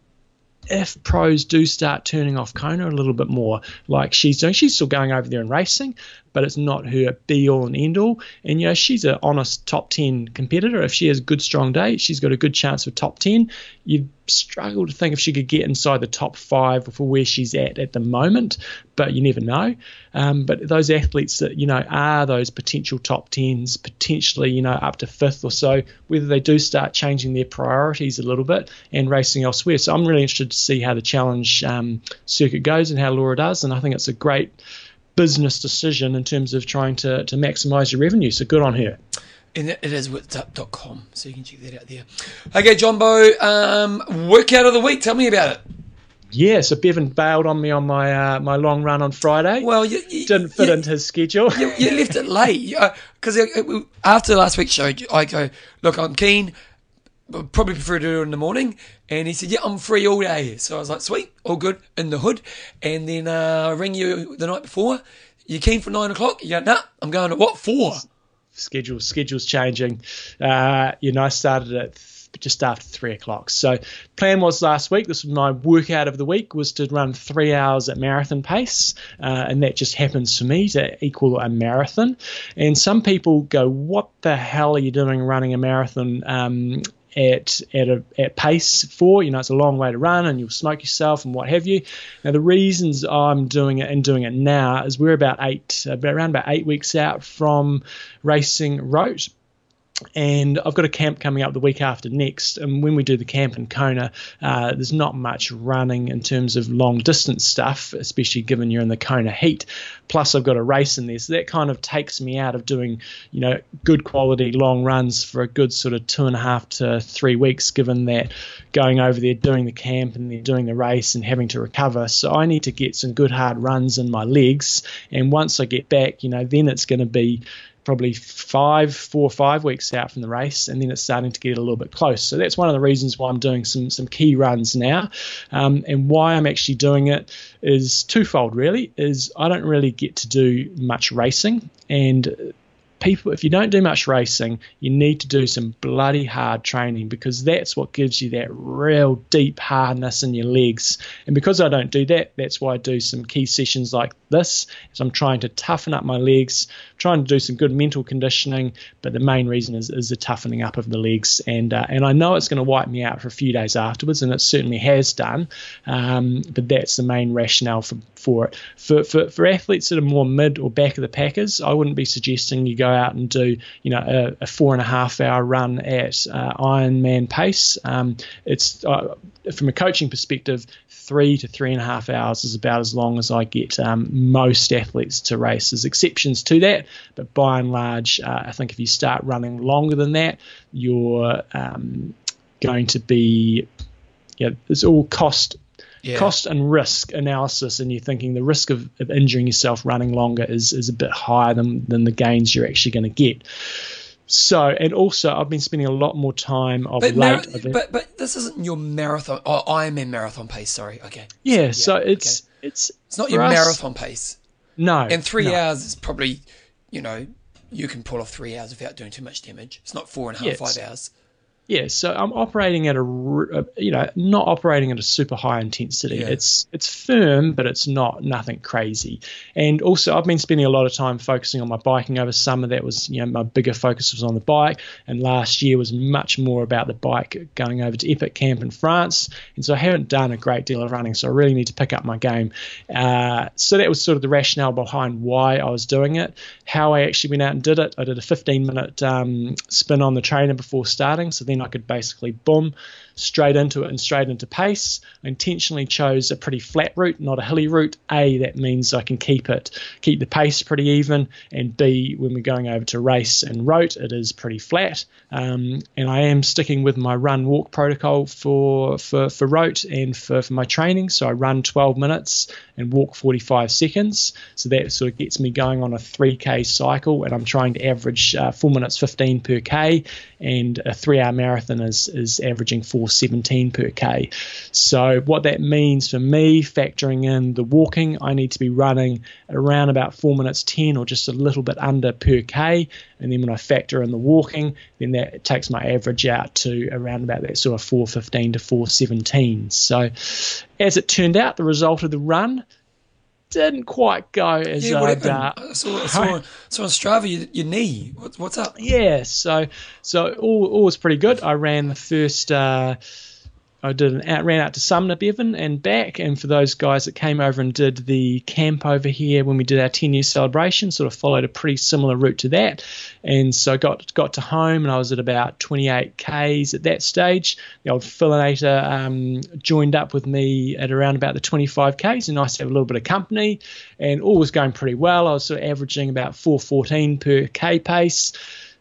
if pros do start turning off Kona a little bit more, like she's doing. She's still going over there and racing, but it's not her be all and end all. And you know, she's an honest top ten competitor. If she has a good strong day, she's got a good chance of top ten. You'd struggle to think if she could get inside the top five for where she's at at the moment, but you never know. Um, but those athletes that you know are those potential top tens, potentially you know up to fifth or so, whether they do start changing their priorities a little bit and racing elsewhere. So I'm really interested to see how the challenge um, circuit goes and how Laura does, and I think it's a great business decision in terms of trying to, to maximize your revenue. So good on her. And it is witsup.com, so you can check that out there. Okay, Jumbo, um, workout of the week. Tell me about it. Yeah, so Bevan bailed on me on my uh, my long run on Friday. Well, you, you Didn't fit you, into his schedule. You, you left it late because after last week's show, I go, look, I'm keen. but Probably prefer to do it in the morning. And he said, Yeah, I'm free all day. So I was like, Sweet, all good in the hood. And then uh, I ring you the night before. You keen for nine o'clock? You go, Nah, I'm going to what for? Schedule schedules changing. Uh, you know, I started at just after three o'clock. So plan was last week. This was my workout of the week was to run three hours at marathon pace, uh, and that just happens for me to equal a marathon. And some people go, "What the hell are you doing running a marathon?" Um, at at a at pace for. You know, it's a long way to run, and you'll smoke yourself and what have you. Now, the reasons I'm doing it and doing it now is we're about eight, about around about eight weeks out from racing Roth and I've got a camp coming up the week after next. And when we do the camp in Kona, uh, there's not much running in terms of long distance stuff, especially given you're in the Kona heat. Plus, I've got a race in there, so that kind of takes me out of doing, you know, good quality long runs for a good sort of two and a half to three weeks. Given that going over there, doing the camp, and then doing the race and having to recover, so I need to get some good hard runs in my legs. And once I get back, you know, then it's going to be probably five, four or five weeks out from the race, and then it's starting to get a little bit close. So that's one of the reasons why I'm doing some some key runs now, um, and why I'm actually doing it is twofold. Really, is I don't really get to do much racing, and people, if you don't do much racing, you need to do some bloody hard training because that's what gives you that real deep hardness in your legs. And because I don't do that, that's why I do some key sessions like this. Is I'm trying to toughen up my legs, trying to do some good mental conditioning. But the main reason is, is the toughening up of the legs. And uh, and I know it's going to wipe me out for a few days afterwards, and it certainly has done. Um, but that's the main rationale for for it. For, for for athletes that are more mid or back of the packers, I wouldn't be suggesting you go out and do you know a, a four and a half hour run at uh, Ironman pace. Um, it's uh, from a coaching perspective, three to three and a half hours is about as long as I get um, most athletes to race. There's exceptions to that, but by and large, uh, I think if you start running longer than that, you're um, going to be yeah, it's all cost yeah. cost and risk analysis, and you're thinking the risk of, of injuring yourself running longer is, is a bit higher than, than the gains you're actually going to get. So, and also, I've been spending a lot more time of but late. Mar- but but this isn't your marathon. Oh, Ironman marathon pace. Sorry. Okay. Yeah. So, yeah, so it's okay. it's it's not your us, marathon pace. No. In three no. hours is probably, you know, you can pull off three hours without doing too much damage. It's not four and a half, yes. five hours. Yeah, so I'm operating at a, you know, not operating at a super high intensity. Yeah. It's it's firm, but it's not nothing crazy. And also, I've been spending a lot of time focusing on my biking over summer. That was, you know, my bigger focus was on the bike. And last year was much more about the bike, going over to Epic Camp in France. And so I haven't done a great deal of running. So I really need to pick up my game. Uh, so that was sort of the rationale behind why I was doing it. How I actually went out and did it. I did a 15 minute um, spin on the trainer before starting. So then then I could basically boom straight into it and straight into pace. I intentionally chose a pretty flat route, not a hilly route. A, that means I can keep it, keep the pace pretty even, and B, when we're going over to race and Roth, it is pretty flat. Um, and I am sticking with my run walk protocol for for for Roth and for, for my training. So I run 12 minutes and walk 45 seconds. So that sort of gets me going on a 3k cycle, and I'm trying to average uh, four minutes 15 per k, and a three-hour marathon is is averaging four 417 per k. So what that means for me, factoring in the walking, I need to be running around about four minutes 10 or just a little bit under per k. And then when I factor in the walking, then that takes my average out to around about that sort of 415 to 417. So as it turned out, the result of the run didn't quite go as yeah, I'd. Uh, I saw, I saw, saw on Strava your, your knee. What, what's up? Yeah, so so all, all was pretty good. I ran the first. Uh, I did an out, ran out to Sumner Bevan and back. And for those guys that came over and did the camp over here when we did our 10 year celebration, sort of followed a pretty similar route to that. And so got got to home and I was at about 28 k's at that stage. The old Philinator um, joined up with me at around about the 25 k's, and nice to have a little bit of company. And all was going pretty well. I was sort of averaging about 414 per k pace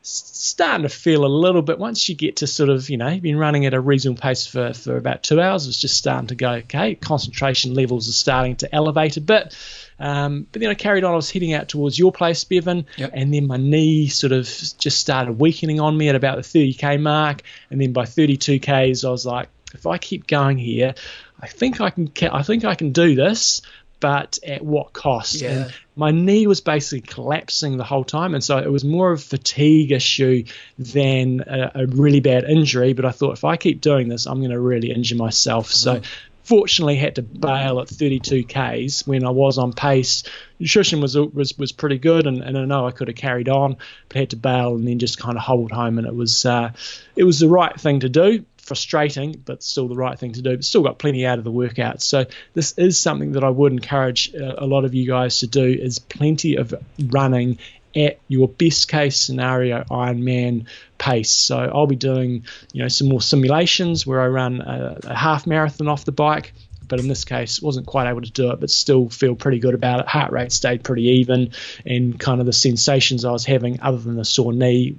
starting to feel a little bit once you get to sort of you know you've been running at a reasonable pace for, for about two hours it's just starting to go okay concentration levels are starting to elevate a bit um, but then I carried on I was heading out towards your place Bevan yep. and then my knee sort of just started weakening on me at about the 30k mark and then by 32k's I was like if I keep going here I think I can I think I can do this but at what cost? Yeah. And my knee was basically collapsing the whole time, and so it was more of a fatigue issue than a, a really bad injury. But I thought if I keep doing this, I'm going to really injure myself. Mm-hmm. So fortunately had to bail at 32 k's when I was on pace. Nutrition was was was pretty good, and, and I know I could have carried on, but had to bail and then just kind of hold home, and it was uh, it was the right thing to do. Frustrating, but still the right thing to do. But still got plenty out of the workout. So this is something that I would encourage uh, a lot of you guys to do: is plenty of running at your best case scenario Ironman pace. So I'll be doing, you know, some more simulations where I run a, a half marathon off the bike. But in this case, wasn't quite able to do it, but still feel pretty good about it. Heart rate stayed pretty even, and kind of the sensations I was having, other than the sore knee,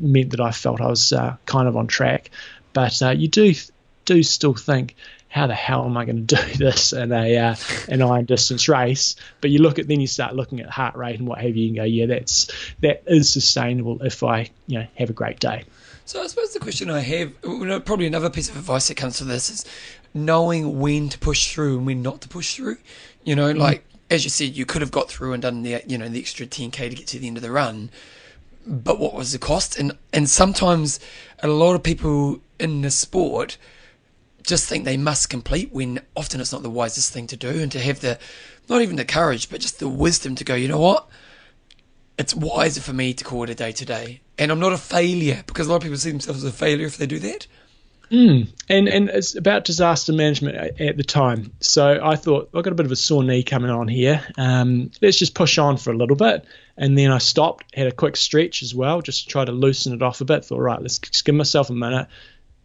meant that I felt I was uh, kind of on track. But uh, you do do still think how the hell am I going to do this in a uh, an iron distance race? But you look at then you start looking at heart rate and what have you, and go, yeah, that's that is sustainable if I you know have a great day. So I suppose the question I have, probably another piece of advice that comes to this is knowing when to push through and when not to push through. You know, mm-hmm. like as you said, you could have got through and done the you know the extra 10k to get to the end of the run, but what was the cost? And and sometimes a lot of people in the sport just think they must complete when often it's not the wisest thing to do and to have the not even the courage but just the wisdom to go you know what? It's wiser for me to call it a day today. And i'm not a failure because a lot of people see themselves as a failure if they do that. Mm. and and it's about disaster management at the time. So i thought i've got a bit of a sore knee coming on here. Um, let's just push on for a little bit. And then i stopped had a quick stretch as well just to try to loosen it off a bit. Thought right let's give myself a minute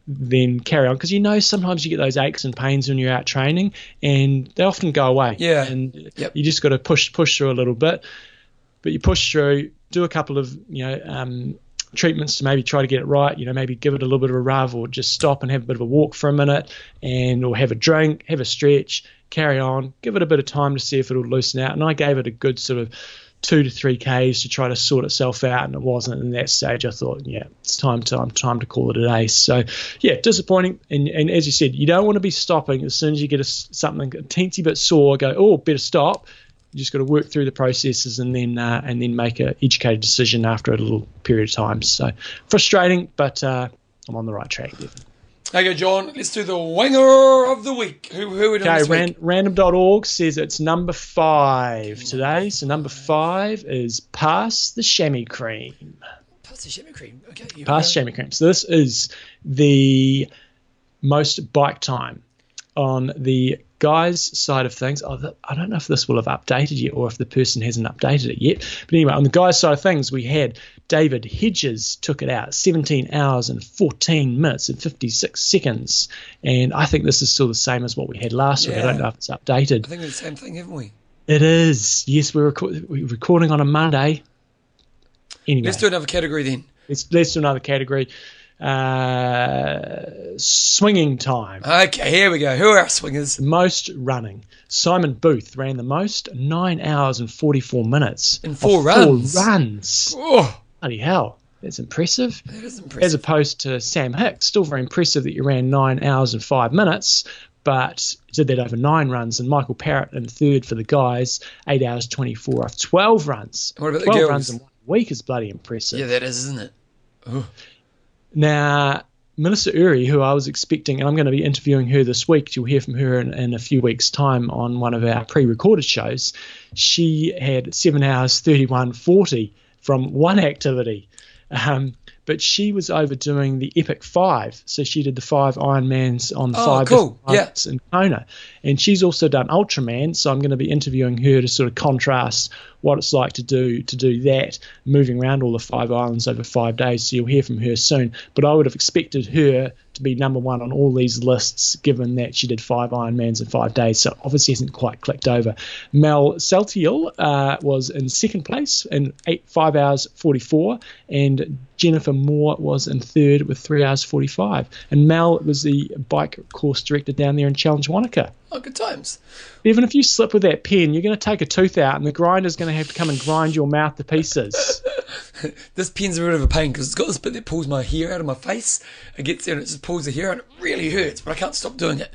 then carry on because you know sometimes you get those aches and pains when you're out training and they often go away. Yeah. And yep. you just got to push push through a little bit, but you push through, do a couple of you know um, treatments to maybe try to get it right. You know, maybe give it a little bit of a rub or just stop and have a bit of a walk for a minute and or have a drink, have a stretch, carry on, give it a bit of time to see if it'll loosen out. And I gave it a good sort of two to three Ks to try to sort itself out, and it wasn't. In that stage, I thought, yeah, it's time to time to call it a day. So, yeah, disappointing. And, and as you said, you don't want to be stopping as soon as you get a, something a teensy bit sore. Go, oh, better stop. You just got to work through the processes and then uh, and then make an educated decision after a little period of time. So frustrating, but uh, I'm on the right track. Okay, John, let's do the Wanger of the week. Who, who are okay, ran, random.org says it's number five today. So number five is Pass the Chamois Cream. Pass the Chamois Cream. Okay. Pass Chamois Cream. So this is the most bike time on the guys' side of things. Oh, I don't know if this will have updated yet or if the person hasn't updated it yet. But anyway, on the guys' side of things, we had David Hedges took it out 17 hours and 14 minutes and 56 seconds. And I think this is still the same as what we had last yeah. week. I don't know if it's updated. I think it's the same thing, haven't we? It is. Yes, we're, we're recording on a Monday. Anyway, let's do another category then. Let's, let's do another category. Uh, swinging time. Okay, here we go. Who are our swingers? Most running. Simon Booth ran the most, nine hours and 44 minutes. In four runs. Four runs. Oh. Bloody hell. That's impressive. That is impressive. As opposed to Sam Hicks, still very impressive that you ran nine hours and five minutes, but did that over nine runs. And Michael Parrott in third for the guys, eight hours 24 off 12 runs. What about 12 the girls? runs in one week is bloody impressive. Yeah, that is, isn't it? Oh. Now, Melissa Uri, who I was expecting, and I'm going to be interviewing her this week. You'll hear from her in, in a few weeks' time on one of our pre-recorded shows. She had seven hours 31:40 from one activity. Um, but she was overdoing the Epic Five. So she did the five Ironmans on oh, five cool. yeah. in Kona. And she's also done Ultraman. So I'm going to be interviewing her to sort of contrast what it's like to do to do that, moving around all the five islands over five days. So you'll hear from her soon. But I would have expected her to be number one on all these lists, given that she did five Ironmans in five days. So obviously hasn't quite clicked over. Mel Saltiel uh, was in second place in eight five hours forty four, and Jennifer Moore was in third with three hours forty five. And Mel was the bike course director down there in Challenge Wanaka. Oh, good times. Even if you slip with that pen, you're going to take a tooth out, and the grinder's going to have to come and grind your mouth to pieces. this pen's a bit of a pain because it's got this bit that pulls my hair out of my face. It gets there and it just pulls the hair out. It really hurts, but I can't stop doing it.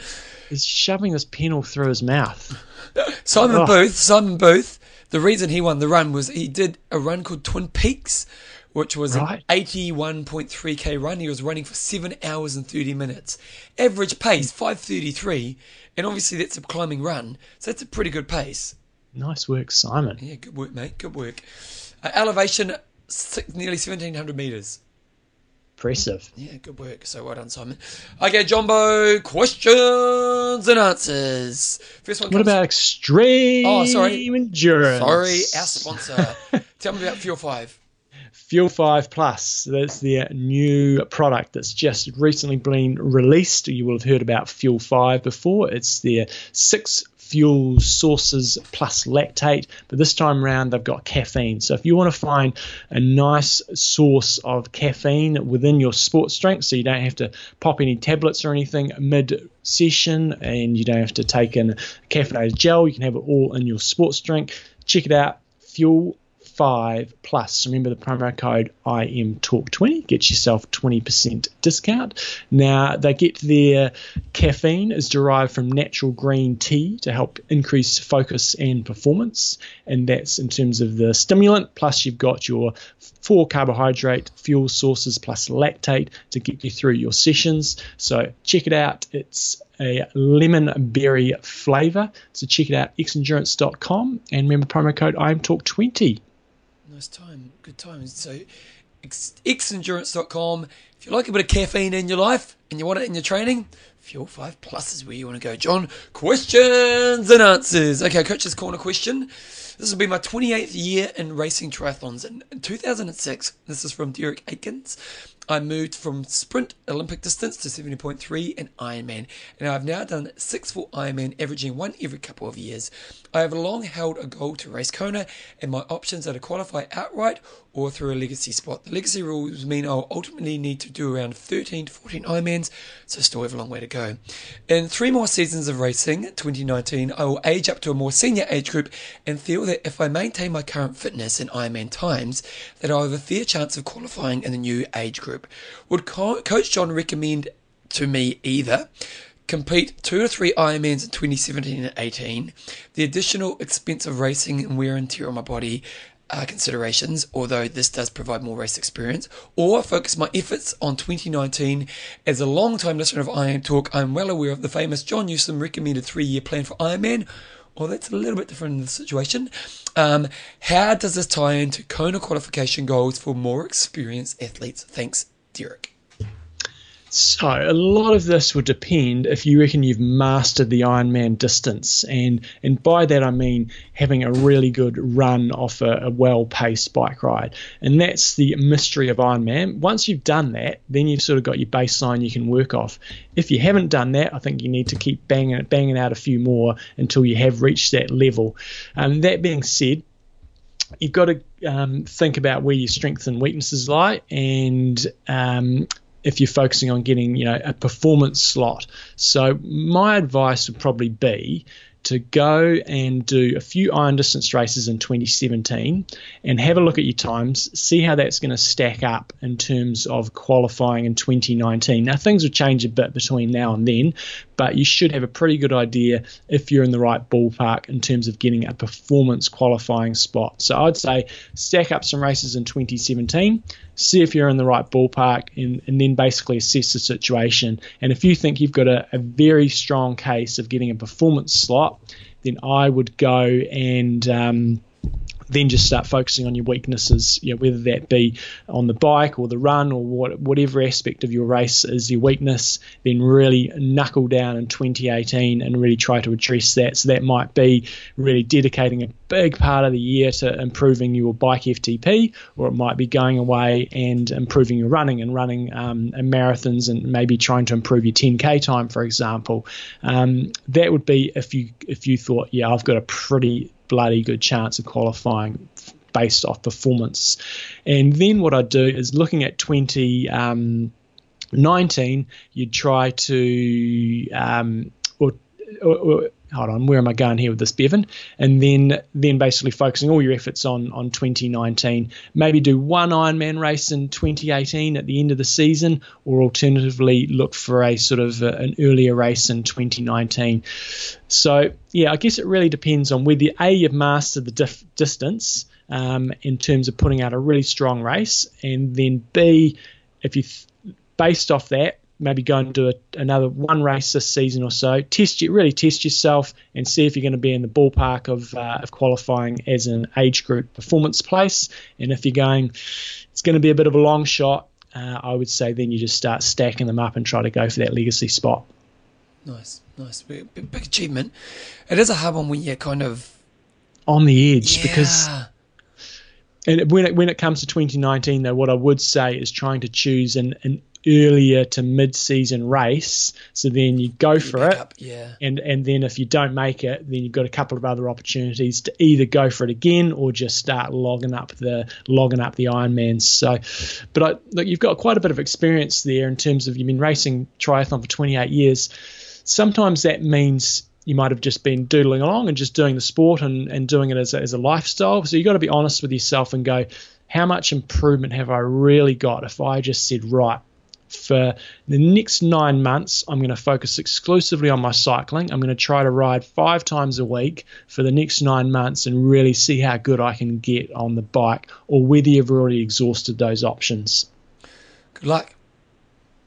He's shoving this pen all through his mouth. Simon oh. Booth. Simon Booth. The reason he won the run was he did a run called Twin Peaks which was right. an 81.3k run. He was running for 7 hours and 30 minutes. Average pace, 533. And obviously that's a climbing run, so that's a pretty good pace. Nice work, Simon. Yeah, good work, mate. Good work. Uh, elevation, six, nearly 1,700 metres. Impressive. Yeah, good work. So well done, Simon. Okay, Jumbo, questions and answers. First one What about extreme Oh, sorry. endurance? Sorry, our sponsor. Tell me about Fuel 5. Fuel 5 Plus. That's their new product that's just recently been released. You will have heard about Fuel 5 before. It's their six fuel sources plus lactate, but this time around they've got caffeine. So if you want to find a nice source of caffeine within your sports drink, so you don't have to pop any tablets or anything mid session and you don't have to take in a caffeinated gel, you can have it all in your sports drink. Check it out, Fuel 5 plus. Remember the promo code IMTalk20 gets yourself 20% discount. Now they get their caffeine is derived from natural green tea to help increase focus and performance, and that's in terms of the stimulant. Plus you've got your four carbohydrate fuel sources plus lactate to get you through your sessions. So check it out. It's a lemon berry flavor. So check it out, xendurance.com, and remember promo code IMTalk20. Time. Good time. So, xendurance.com. If you like a bit of caffeine in your life and you want it in your training, Fuel 5 Plus is where you want to go. John, questions and answers. Okay, Coach's Corner question. This will be my 28th year in racing triathlons. In 2006, this is from Derek Aikens. I moved from sprint Olympic distance to 70.3 and Ironman, and I've now done six full Ironman, averaging one every couple of years. I have long held a goal to race Kona, and my options are to qualify outright or through a legacy spot. The legacy rules mean I'll ultimately need to do around 13 to 14 Ironmans, so still have a long way to go. In three more seasons of racing, 2019, I will age up to a more senior age group and feel that if I maintain my current fitness in Ironman times, that I'll have a fair chance of qualifying in the new age group. Would Co- Coach John recommend to me either complete two to three Ironmans in 2017 and 18, the additional expense of racing and wear and tear on my body uh, considerations, although this does provide more race experience, or focus my efforts on 2019. As a long time listener of Iron Talk, I'm well aware of the famous John Newsom recommended three year plan for Ironman. Well, that's a little bit different in the situation. Um, how does this tie into Kona qualification goals for more experienced athletes? Thanks, Derek. So a lot of this would depend if you reckon you've mastered the Ironman distance, and and by that I mean having a really good run off a, a well-paced bike ride, and that's the mystery of Ironman. Once you've done that, then you've sort of got your baseline you can work off. If you haven't done that, I think you need to keep banging banging out a few more until you have reached that level. Um, that being said, you've got to um, think about where your strengths and weaknesses lie, and um, if you're focusing on getting you know a performance slot. So my advice would probably be to go and do a few iron distance races in 2017 and have a look at your times, see how that's going to stack up in terms of qualifying in 2019. Now, things will change a bit between now and then, but you should have a pretty good idea if you're in the right ballpark in terms of getting a performance qualifying spot. So I'd say stack up some races in 2017, see if you're in the right ballpark, and, and then basically assess the situation. And if you think you've got a, a very strong case of getting a performance slot, then I would go and um, then just start focusing on your weaknesses, you know, whether that be on the bike or the run or what, whatever aspect of your race is your weakness, then really knuckle down in 2018 and really try to address that. So that might be really dedicating a big part of the year to improving your bike FTP, or it might be going away and improving your running and running um, marathons and maybe trying to improve your 10k time, for example. Um, that would be if you if you thought, yeah, I've got a pretty bloody good chance of qualifying based off performance. And then what I do is looking at 20. Um, 19, you'd try to, um, or, or, or, hold on, where am I going here with this, Bevan? And then, then basically focusing all your efforts on on 2019. Maybe do one Ironman race in 2018 at the end of the season, or alternatively look for a sort of a, an earlier race in 2019. So yeah, I guess it really depends on whether a you've mastered the dif- distance um, in terms of putting out a really strong race, and then b if you th- based off that maybe go and do a, another one race this season or so. Test you really test yourself and see if you're going to be in the ballpark of uh, of qualifying as an age group performance place. And if you're going, it's going to be a bit of a long shot. Uh, I would say then you just start stacking them up and try to go for that legacy spot. Nice, nice, big, achievement. It is a hard one when you're kind of on the edge yeah. because and when it, when it comes to 2019 though what i would say is trying to choose an, an earlier to mid-season race so then you go you for it up, yeah. and and then if you don't make it then you've got a couple of other opportunities to either go for it again or just start logging up the logging up the ironmans so but I, look you've got quite a bit of experience there in terms of you've been racing triathlon for 28 years sometimes that means you might have just been doodling along and just doing the sport and, and doing it as a, as a lifestyle. So you've got to be honest with yourself and go, how much improvement have I really got if I just said, right, for the next nine months, I'm going to focus exclusively on my cycling. I'm going to try to ride five times a week for the next nine months and really see how good I can get on the bike, or whether you've already exhausted those options. Good luck.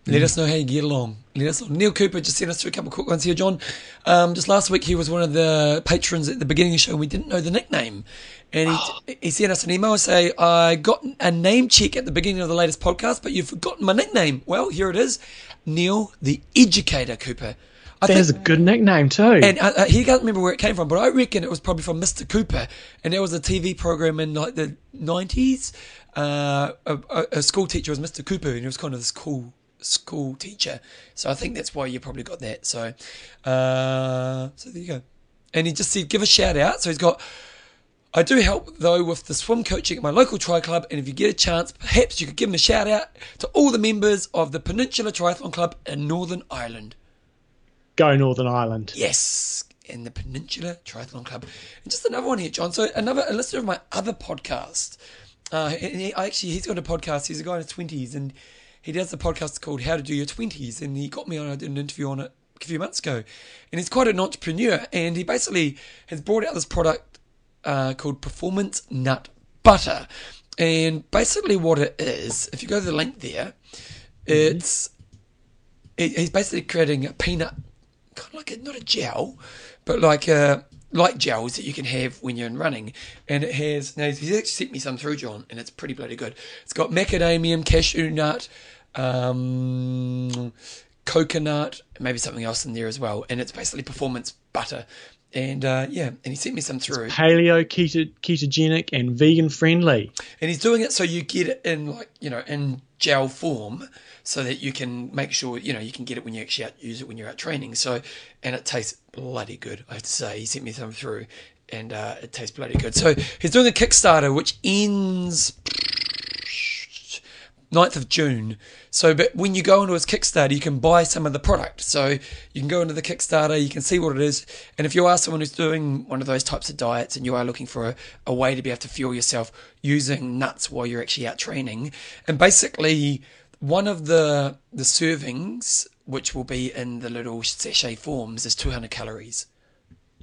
Let mm. us know how you get along. Let us know. Neil Cooper just sent us through a couple of quick ones here, John. Um, just last week, he was one of the patrons at the beginning of the show, and we didn't know the nickname. And he, he sent us an email say, I got a name check at the beginning of the latest podcast, but you've forgotten my nickname. Well, here it is Neil the Educator Cooper. I There's think, a good nickname too. And uh, uh, he can't remember where it came from, but I reckon it was probably from Mr. Cooper. And there was a TV program in like the 90s. Uh, a, a school teacher was Mr. Cooper, and he was kind of this cool school teacher. So I think that's why you probably got that. So, uh, so there you go. And he just said, give a shout out. So he's got, I do help though with the swim coaching at my local tri club. And if you get a chance, perhaps you could give him a shout out to all the members of the Peninsula Triathlon Club in Northern Ireland. Go Northern Ireland. Yes. In the Peninsula Triathlon Club. And just another one here, John. So another a listener of my other podcast. Uh, and he, actually, he's got a podcast. He's a guy in his twenties, and he does a podcast called How to Do Your Twenties, and he got me on an interview on it a few months ago. And he's quite an entrepreneur, and he basically has brought out this product uh, called Performance Nut Butter. And basically, what it is, if you go to the link there, mm-hmm. it's it, he's basically creating a peanut, kind of like a, not a gel, but like a like gels that you can have when you're in running. And it has now he's actually sent me some through, John, and it's pretty bloody good. It's got macadamia, cashew nut, um, coconut, maybe something else in there as well. And it's basically performance butter. And uh, yeah, and he sent me some through. It's paleo, keto, ketogenic, and vegan friendly. And he's doing it so you get it in like you know in gel form, so that you can make sure you know you can get it when you actually out, use it when you're out training. So, and it tastes bloody good. I have to say, he sent me some through, and uh, it tastes bloody good. So he's doing a Kickstarter which ends 9th of June. So, but when you go into his Kickstarter, you can buy some of the product. So you can go into the Kickstarter, you can see what it is. And if you are someone who's doing one of those types of diets and you are looking for a, a way to be able to fuel yourself using nuts while you're actually out training, and basically one of the the servings, which will be in the little sachet forms, is 200 calories.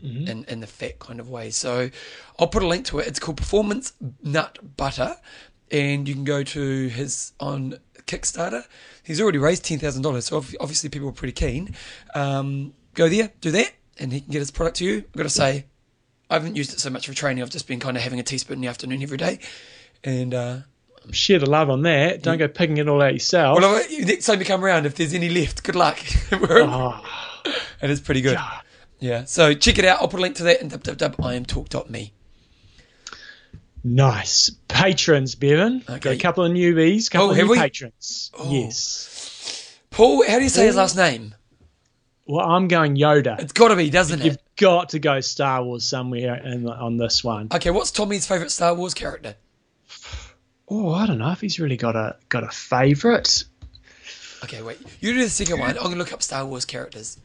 Mm-hmm. In, in the fat kind of way. So I'll put a link to it. It's called Performance Nut Butter and you can go to his on Kickstarter. He's already raised ten thousand dollars, so obviously people are pretty keen. Um, go there, do that, and he can get his product to you. I've got to say, I haven't used it so much for training. I've just been kind of having a teaspoon in the afternoon every day, and uh, share the love on that. Don't yeah. go picking it all out yourself. Well, next time you come around, if there's any left, good luck. oh. It is pretty good. Yeah. yeah. So check it out. I'll put a link to that in www.imtalk.me. Nice. Patrons, Bevan. Okay. Got a couple of newbies, couple oh, of new we? patrons. Oh. Yes. Paul, how do you say Paul? his last name? Well, I'm going Yoda. It's got to be, doesn't You've it? You've got to go Star Wars somewhere in, on this one. Okay, what's Tommy's favourite Star Wars character? Oh, I don't know if he's really got a got a favourite. Okay, wait. You do the second one. I'm going to look up Star Wars characters.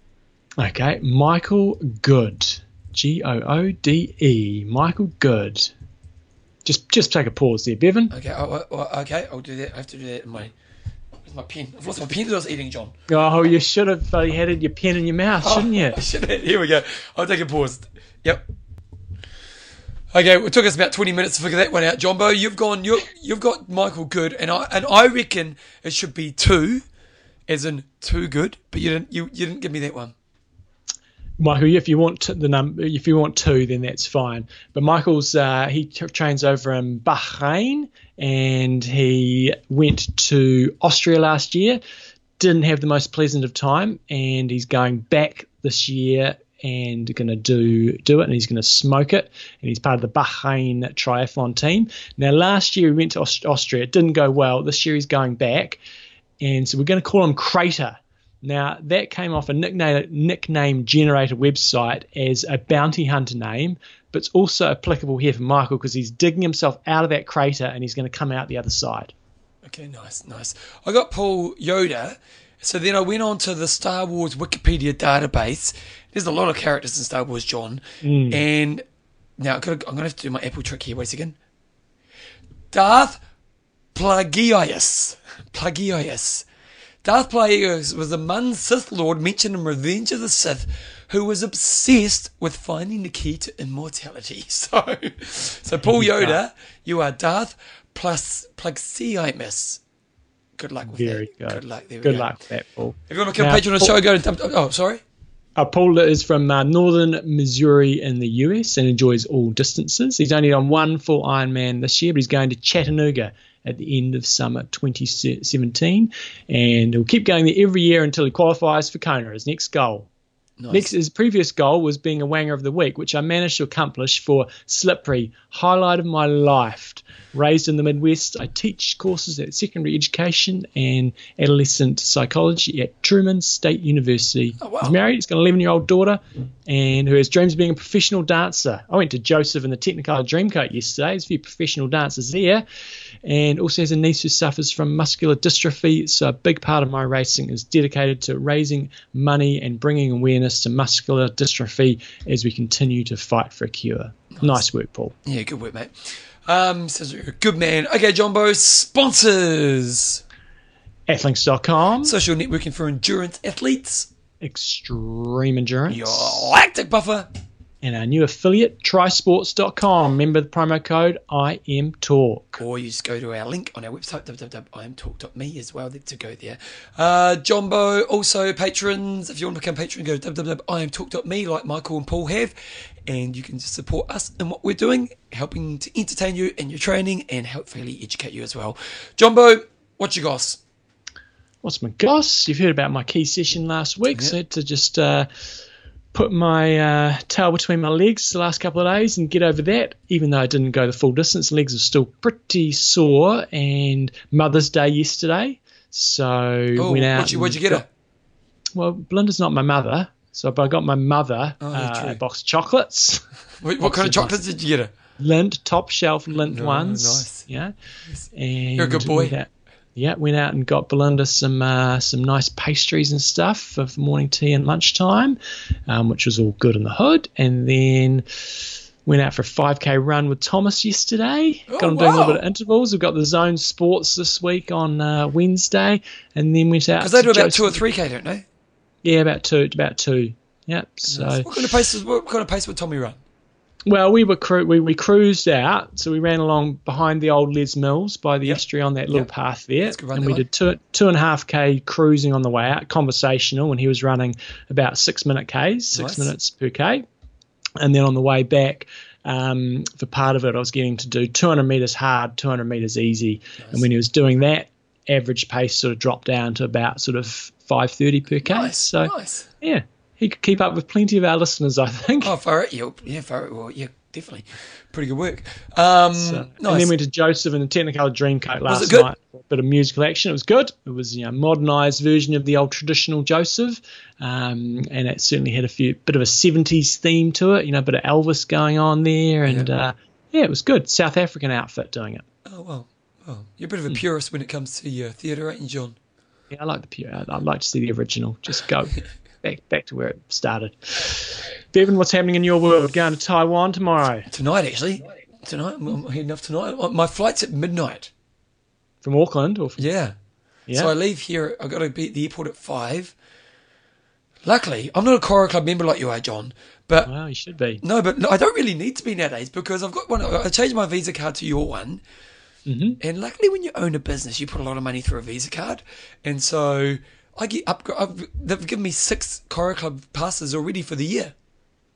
Okay, Michael Good. G O O D E. Michael Good. Just just take a pause there, Bevan. Okay, oh, oh, okay, I'll do that. I have to do that in my with my pen. I've lost my pen. I was eating, John. Oh, you should have uh, had your pen in your mouth, oh, shouldn't you? should have. Here we go. I'll take a pause. Yep. Okay, it took us about twenty minutes to figure that one out. Jumbo, you've gone. You you've got Michael Good, and I and I reckon it should be two, as in too good, but you didn't you, you didn't give me that one. Michael, if you want the number, if you want two, then that's fine. But Michael's uh, he t- trains over in Bahrain, and he went to Austria last year. Didn't have the most pleasant of time, and he's going back this year and going to do do it, and he's going to smoke it. And he's part of the Bahrain triathlon team. Now, last year he went to Aust- Austria, it didn't go well. This year he's going back, and so we're going to call him Crater. Now, that came off a nickname, nickname generator website as a bounty hunter name, but it's also applicable here for Michael because he's digging himself out of that crater and he's going to come out the other side. Okay, nice, nice. I got Paul Yoda. So then I went on to the Star Wars Wikipedia database. There's a lot of characters in Star Wars, John. Mm. And now I'm going to have to do my Apple trick here. Wait a second. Darth Plagueis. Plagueis. Darth Plagueis was a Muun Sith Lord mentioned in Revenge of the Sith who was obsessed with finding the key to immortality. So, so Paul Yoda, you are Darth plus Plagueis. Good luck with Very that. good. luck. There we Good go. luck with that, Paul. If you want to become a patron of the show, go to. Oh, sorry. Uh, Paul is from uh, northern Missouri in the US and enjoys all distances. He's only done one full Ironman this year, but he's going to Chattanooga at the end of summer 2017. And he'll keep going there every year until he qualifies for Kona, his next goal. Nice. Next, his previous goal was being a Wanger of the Week, which I managed to accomplish for Slippery, highlight of my life. Raised in the Midwest, I teach courses at secondary education and adolescent psychology at Truman State University. Oh, wow. He's married, he's got an 11 year old daughter, and who has dreams of being a professional dancer. I went to Joseph in the Technicolor Dreamcoat yesterday. There's a few professional dancers there, and also has a niece who suffers from muscular dystrophy. So, a big part of my racing is dedicated to raising money and bringing awareness to muscular dystrophy as we continue to fight for a cure. Nice, work, Paul. Yeah, good work, mate. Um, says you're a good man. Okay, Jumbo, sponsors. Athlinks.com, Social networking for endurance athletes. Extreme Endurance, Your lactic buffer. And our new affiliate, Trisports.com. Remember the promo code IMTalk. Or you just go to our link on our website, www.imtalk.me as well to go there. Uh, Jumbo, also patrons. If you want to become a patron, go to www.imtalk.me like Michael and Paul have. And you can just support us in what we're doing, helping to entertain you in your training and hopefully educate you as well. Jumbo, what you goss? What's my goss? You've heard about my key session last week, so I had to just uh, put my uh, tail between my legs the last couple of days and get over that. Even though I didn't go the full distance, legs are still pretty sore. And Mother's Day yesterday, so Oh, went out. what'd you, what'd you get and her? Well, Belinda's not my mother, so but I got my mother Oh, uh, a box of chocolates. What, what kind of chocolates did you get her? Lindt, top shelf Lindt Oh, ones. nice. Yeah. And You're a good boy. went out- yeah, went out and got Belinda some uh, some nice pastries and stuff for morning tea and lunchtime, um, which was all good in the hood. And then went out for a 5k run with Thomas yesterday. Oh, got him doing a little bit of intervals. We've got the zone sports this week on uh, Wednesday, and then went out Because they do about two or three k, don't they? Yeah, about two, about two. Yep. So what kind of pace? What kind of pace would Tommy run? Well, we were cru- we, we cruised out, so we ran along behind the old Les Mills by the Yep. estuary on that little Yep. path there, That's a good run and we did two two and a half k cruising on the way out, conversational, and he was running about six minute k's, six Nice. minutes per k, and then on the way back. Um, for part of it, I was getting to do 200 meters hard, 200 meters easy, and when he was doing that, average pace sort of dropped down to about sort of 5:30 per k. Nice, so nice. yeah, he could keep up with plenty of our listeners, I think. Oh, far out, yeah, yeah, far out, well, yeah, definitely, pretty good work. Um, So- nice. And then we went to Joseph and the Technicolor Dreamcoat last it night. A bit of musical action. It was good. It was you know modernised version of the old traditional Joseph, um, and it certainly had a few bit of a seventies theme to it. You know, a bit of Elvis going on there, and Yeah. uh, yeah, it was good. South African outfit doing it. oh well, well, you're a bit Hmm. of a purist when it comes to your theatre, ain't you, John? Yeah, I like the pure. I'd like to see the original. Just go back back to where it started. Bevan, what's happening in your world? Going to Taiwan tomorrow Tonight, actually, tonight, I'm, heading off tonight. My flight's at midnight. from Auckland or from, Yeah. yeah? So I leave here. I've got to be at the airport at five. Luckily, I'm not a Koru Club member like you are, John. But well, you should be. no, but no, I don't really need to be nowadays because I've got one. I changed my Visa card to your one. Mhm. And luckily, when you own a business, you put a lot of money through a Visa card. And so I get up. I've, they've given me six Koru Club passes already for the year.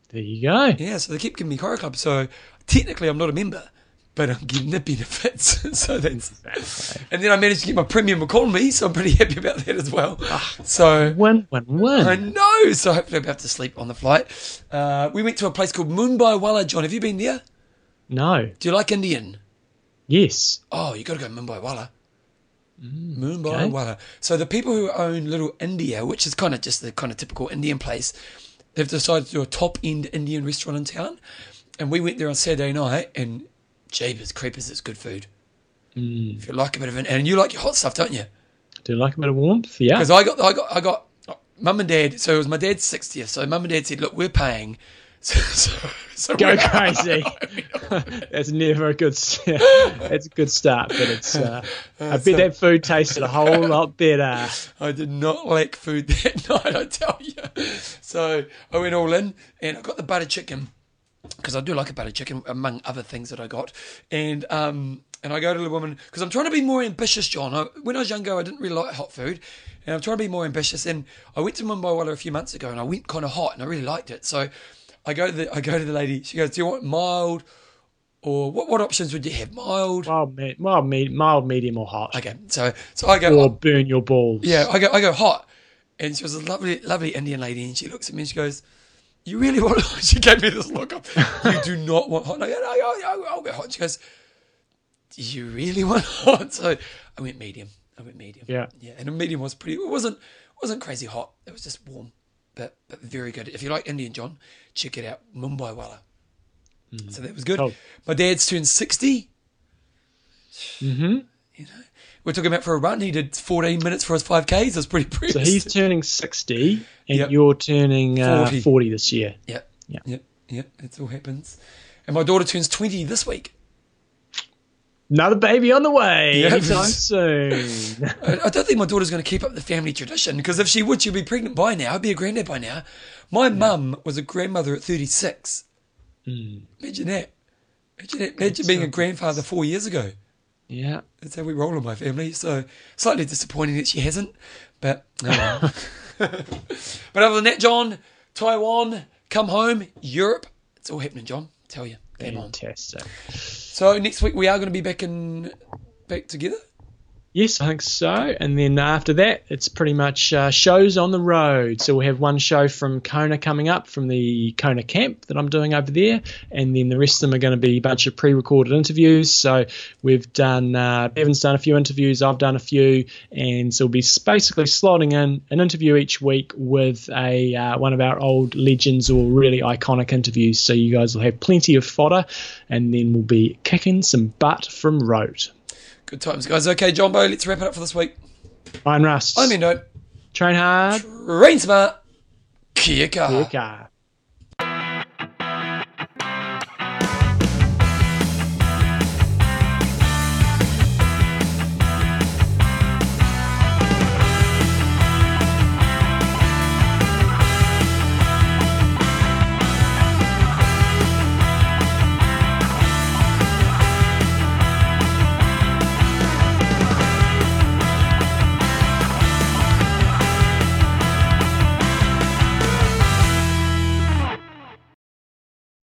There you go. Yeah, so they keep giving me Koru Club. So technically, I'm not a member, but I'm getting the benefits. so that's. And then I managed to get my premium economy, so I'm pretty happy about that as well. So Win, win, win. I know. So hopefully I'll be able to sleep on the flight. Uh, we went to a place called Mumbai Wala. John, have you been there? No. Do you like Indian? Yes. Oh, you got to go Mumbai Wala. Mumbai okay. Wala. So the people who own Little India, which is kind of just the kind of typical Indian place, they've decided to do a top end Indian restaurant in town. And we went there on Saturday night, and jeepers creepers, it's good food. Mm. If you like a bit of it, and you like your hot stuff, don't you? Do you like a bit of warmth? Yeah. Because I got, I got, I got, mum and dad. So it was my dad's sixtieth. So mum and dad said, "Look, we're paying." So, so, so Go crazy. That's never a good. It's a good start, but it's. Uh, I bet so- that food tasted a whole lot better. I did not lack food that night, I tell you. So I went all in and I got the butter chicken because I do like a butter chicken among other things that I got. And um, and I go to the woman because I'm trying to be more ambitious, John. I, when I was younger, I didn't really like hot food. And I'm trying to be more ambitious. And I went to Mumbai Wala a few months ago and I went kind of hot and I really liked it. So I go to the I go to the lady. She goes, "Do you want mild or what? What options would you have? Mild." Mild, me- mild, me- mild, medium, or hot. Okay, so so I go. Or burn your balls. Yeah, I go, I go hot. And she was a lovely, lovely Indian lady. And she looks at me and she goes, You really want She gave me this look of, You do not want hot. And I go, No, I'll, I'll, I'll hot. She goes, Do you really want hot? So I went medium. I went medium. Yeah. Yeah. And a medium was pretty, it wasn't, wasn't crazy hot. It was just warm, but, but very good. If you like Indian, John, check it out. Mumbai Wala. So that was good. Cool. My dad's turned 60. Mm-hmm. You know, we're talking about for a run. He did 14 minutes for his 5Ks. That's pretty pretty. So he's turning 60, and Yep. you're turning uh, 40. 40. this year. Yep. Yeah. Yep. Yep. It all happens. And my daughter turns 20 this week. Another baby on the way Yeah. anytime soon. I, I don't think my daughter's going to keep up the family tradition because if she would, she'd be pregnant by now. I'd be a granddad by now. My mum was a grandmother at 36. Mm. Imagine that. Imagine, that. Imagine being a grandfather four years ago. yeah. That's how we roll in my family. So slightly disappointing that she hasn't. But, oh well. but other than that, John, Taiwan, come home, Europe. It's all happening, John. Tell you. Fantastic. So next week we are going to be back in back together. Yes, I think so. And then after that, it's pretty much uh, shows on the road. So we'll have one show from Kona coming up from the Kona camp that I'm doing over there. And then the rest of them are going to be a bunch of pre recorded interviews. So we've done, uh, Bevan's done a few interviews, I've done a few. And so we'll be basically slotting in an interview each week with a uh, one of our old legends or really iconic interviews. So you guys will have plenty of fodder. And then we'll be kicking some butt from road. Good times, guys. Okay, Jumbo, let's wrap it up for this week. I'm Rust. I'm Endo. Train hard. Rain smart. Kia kaha. Kia.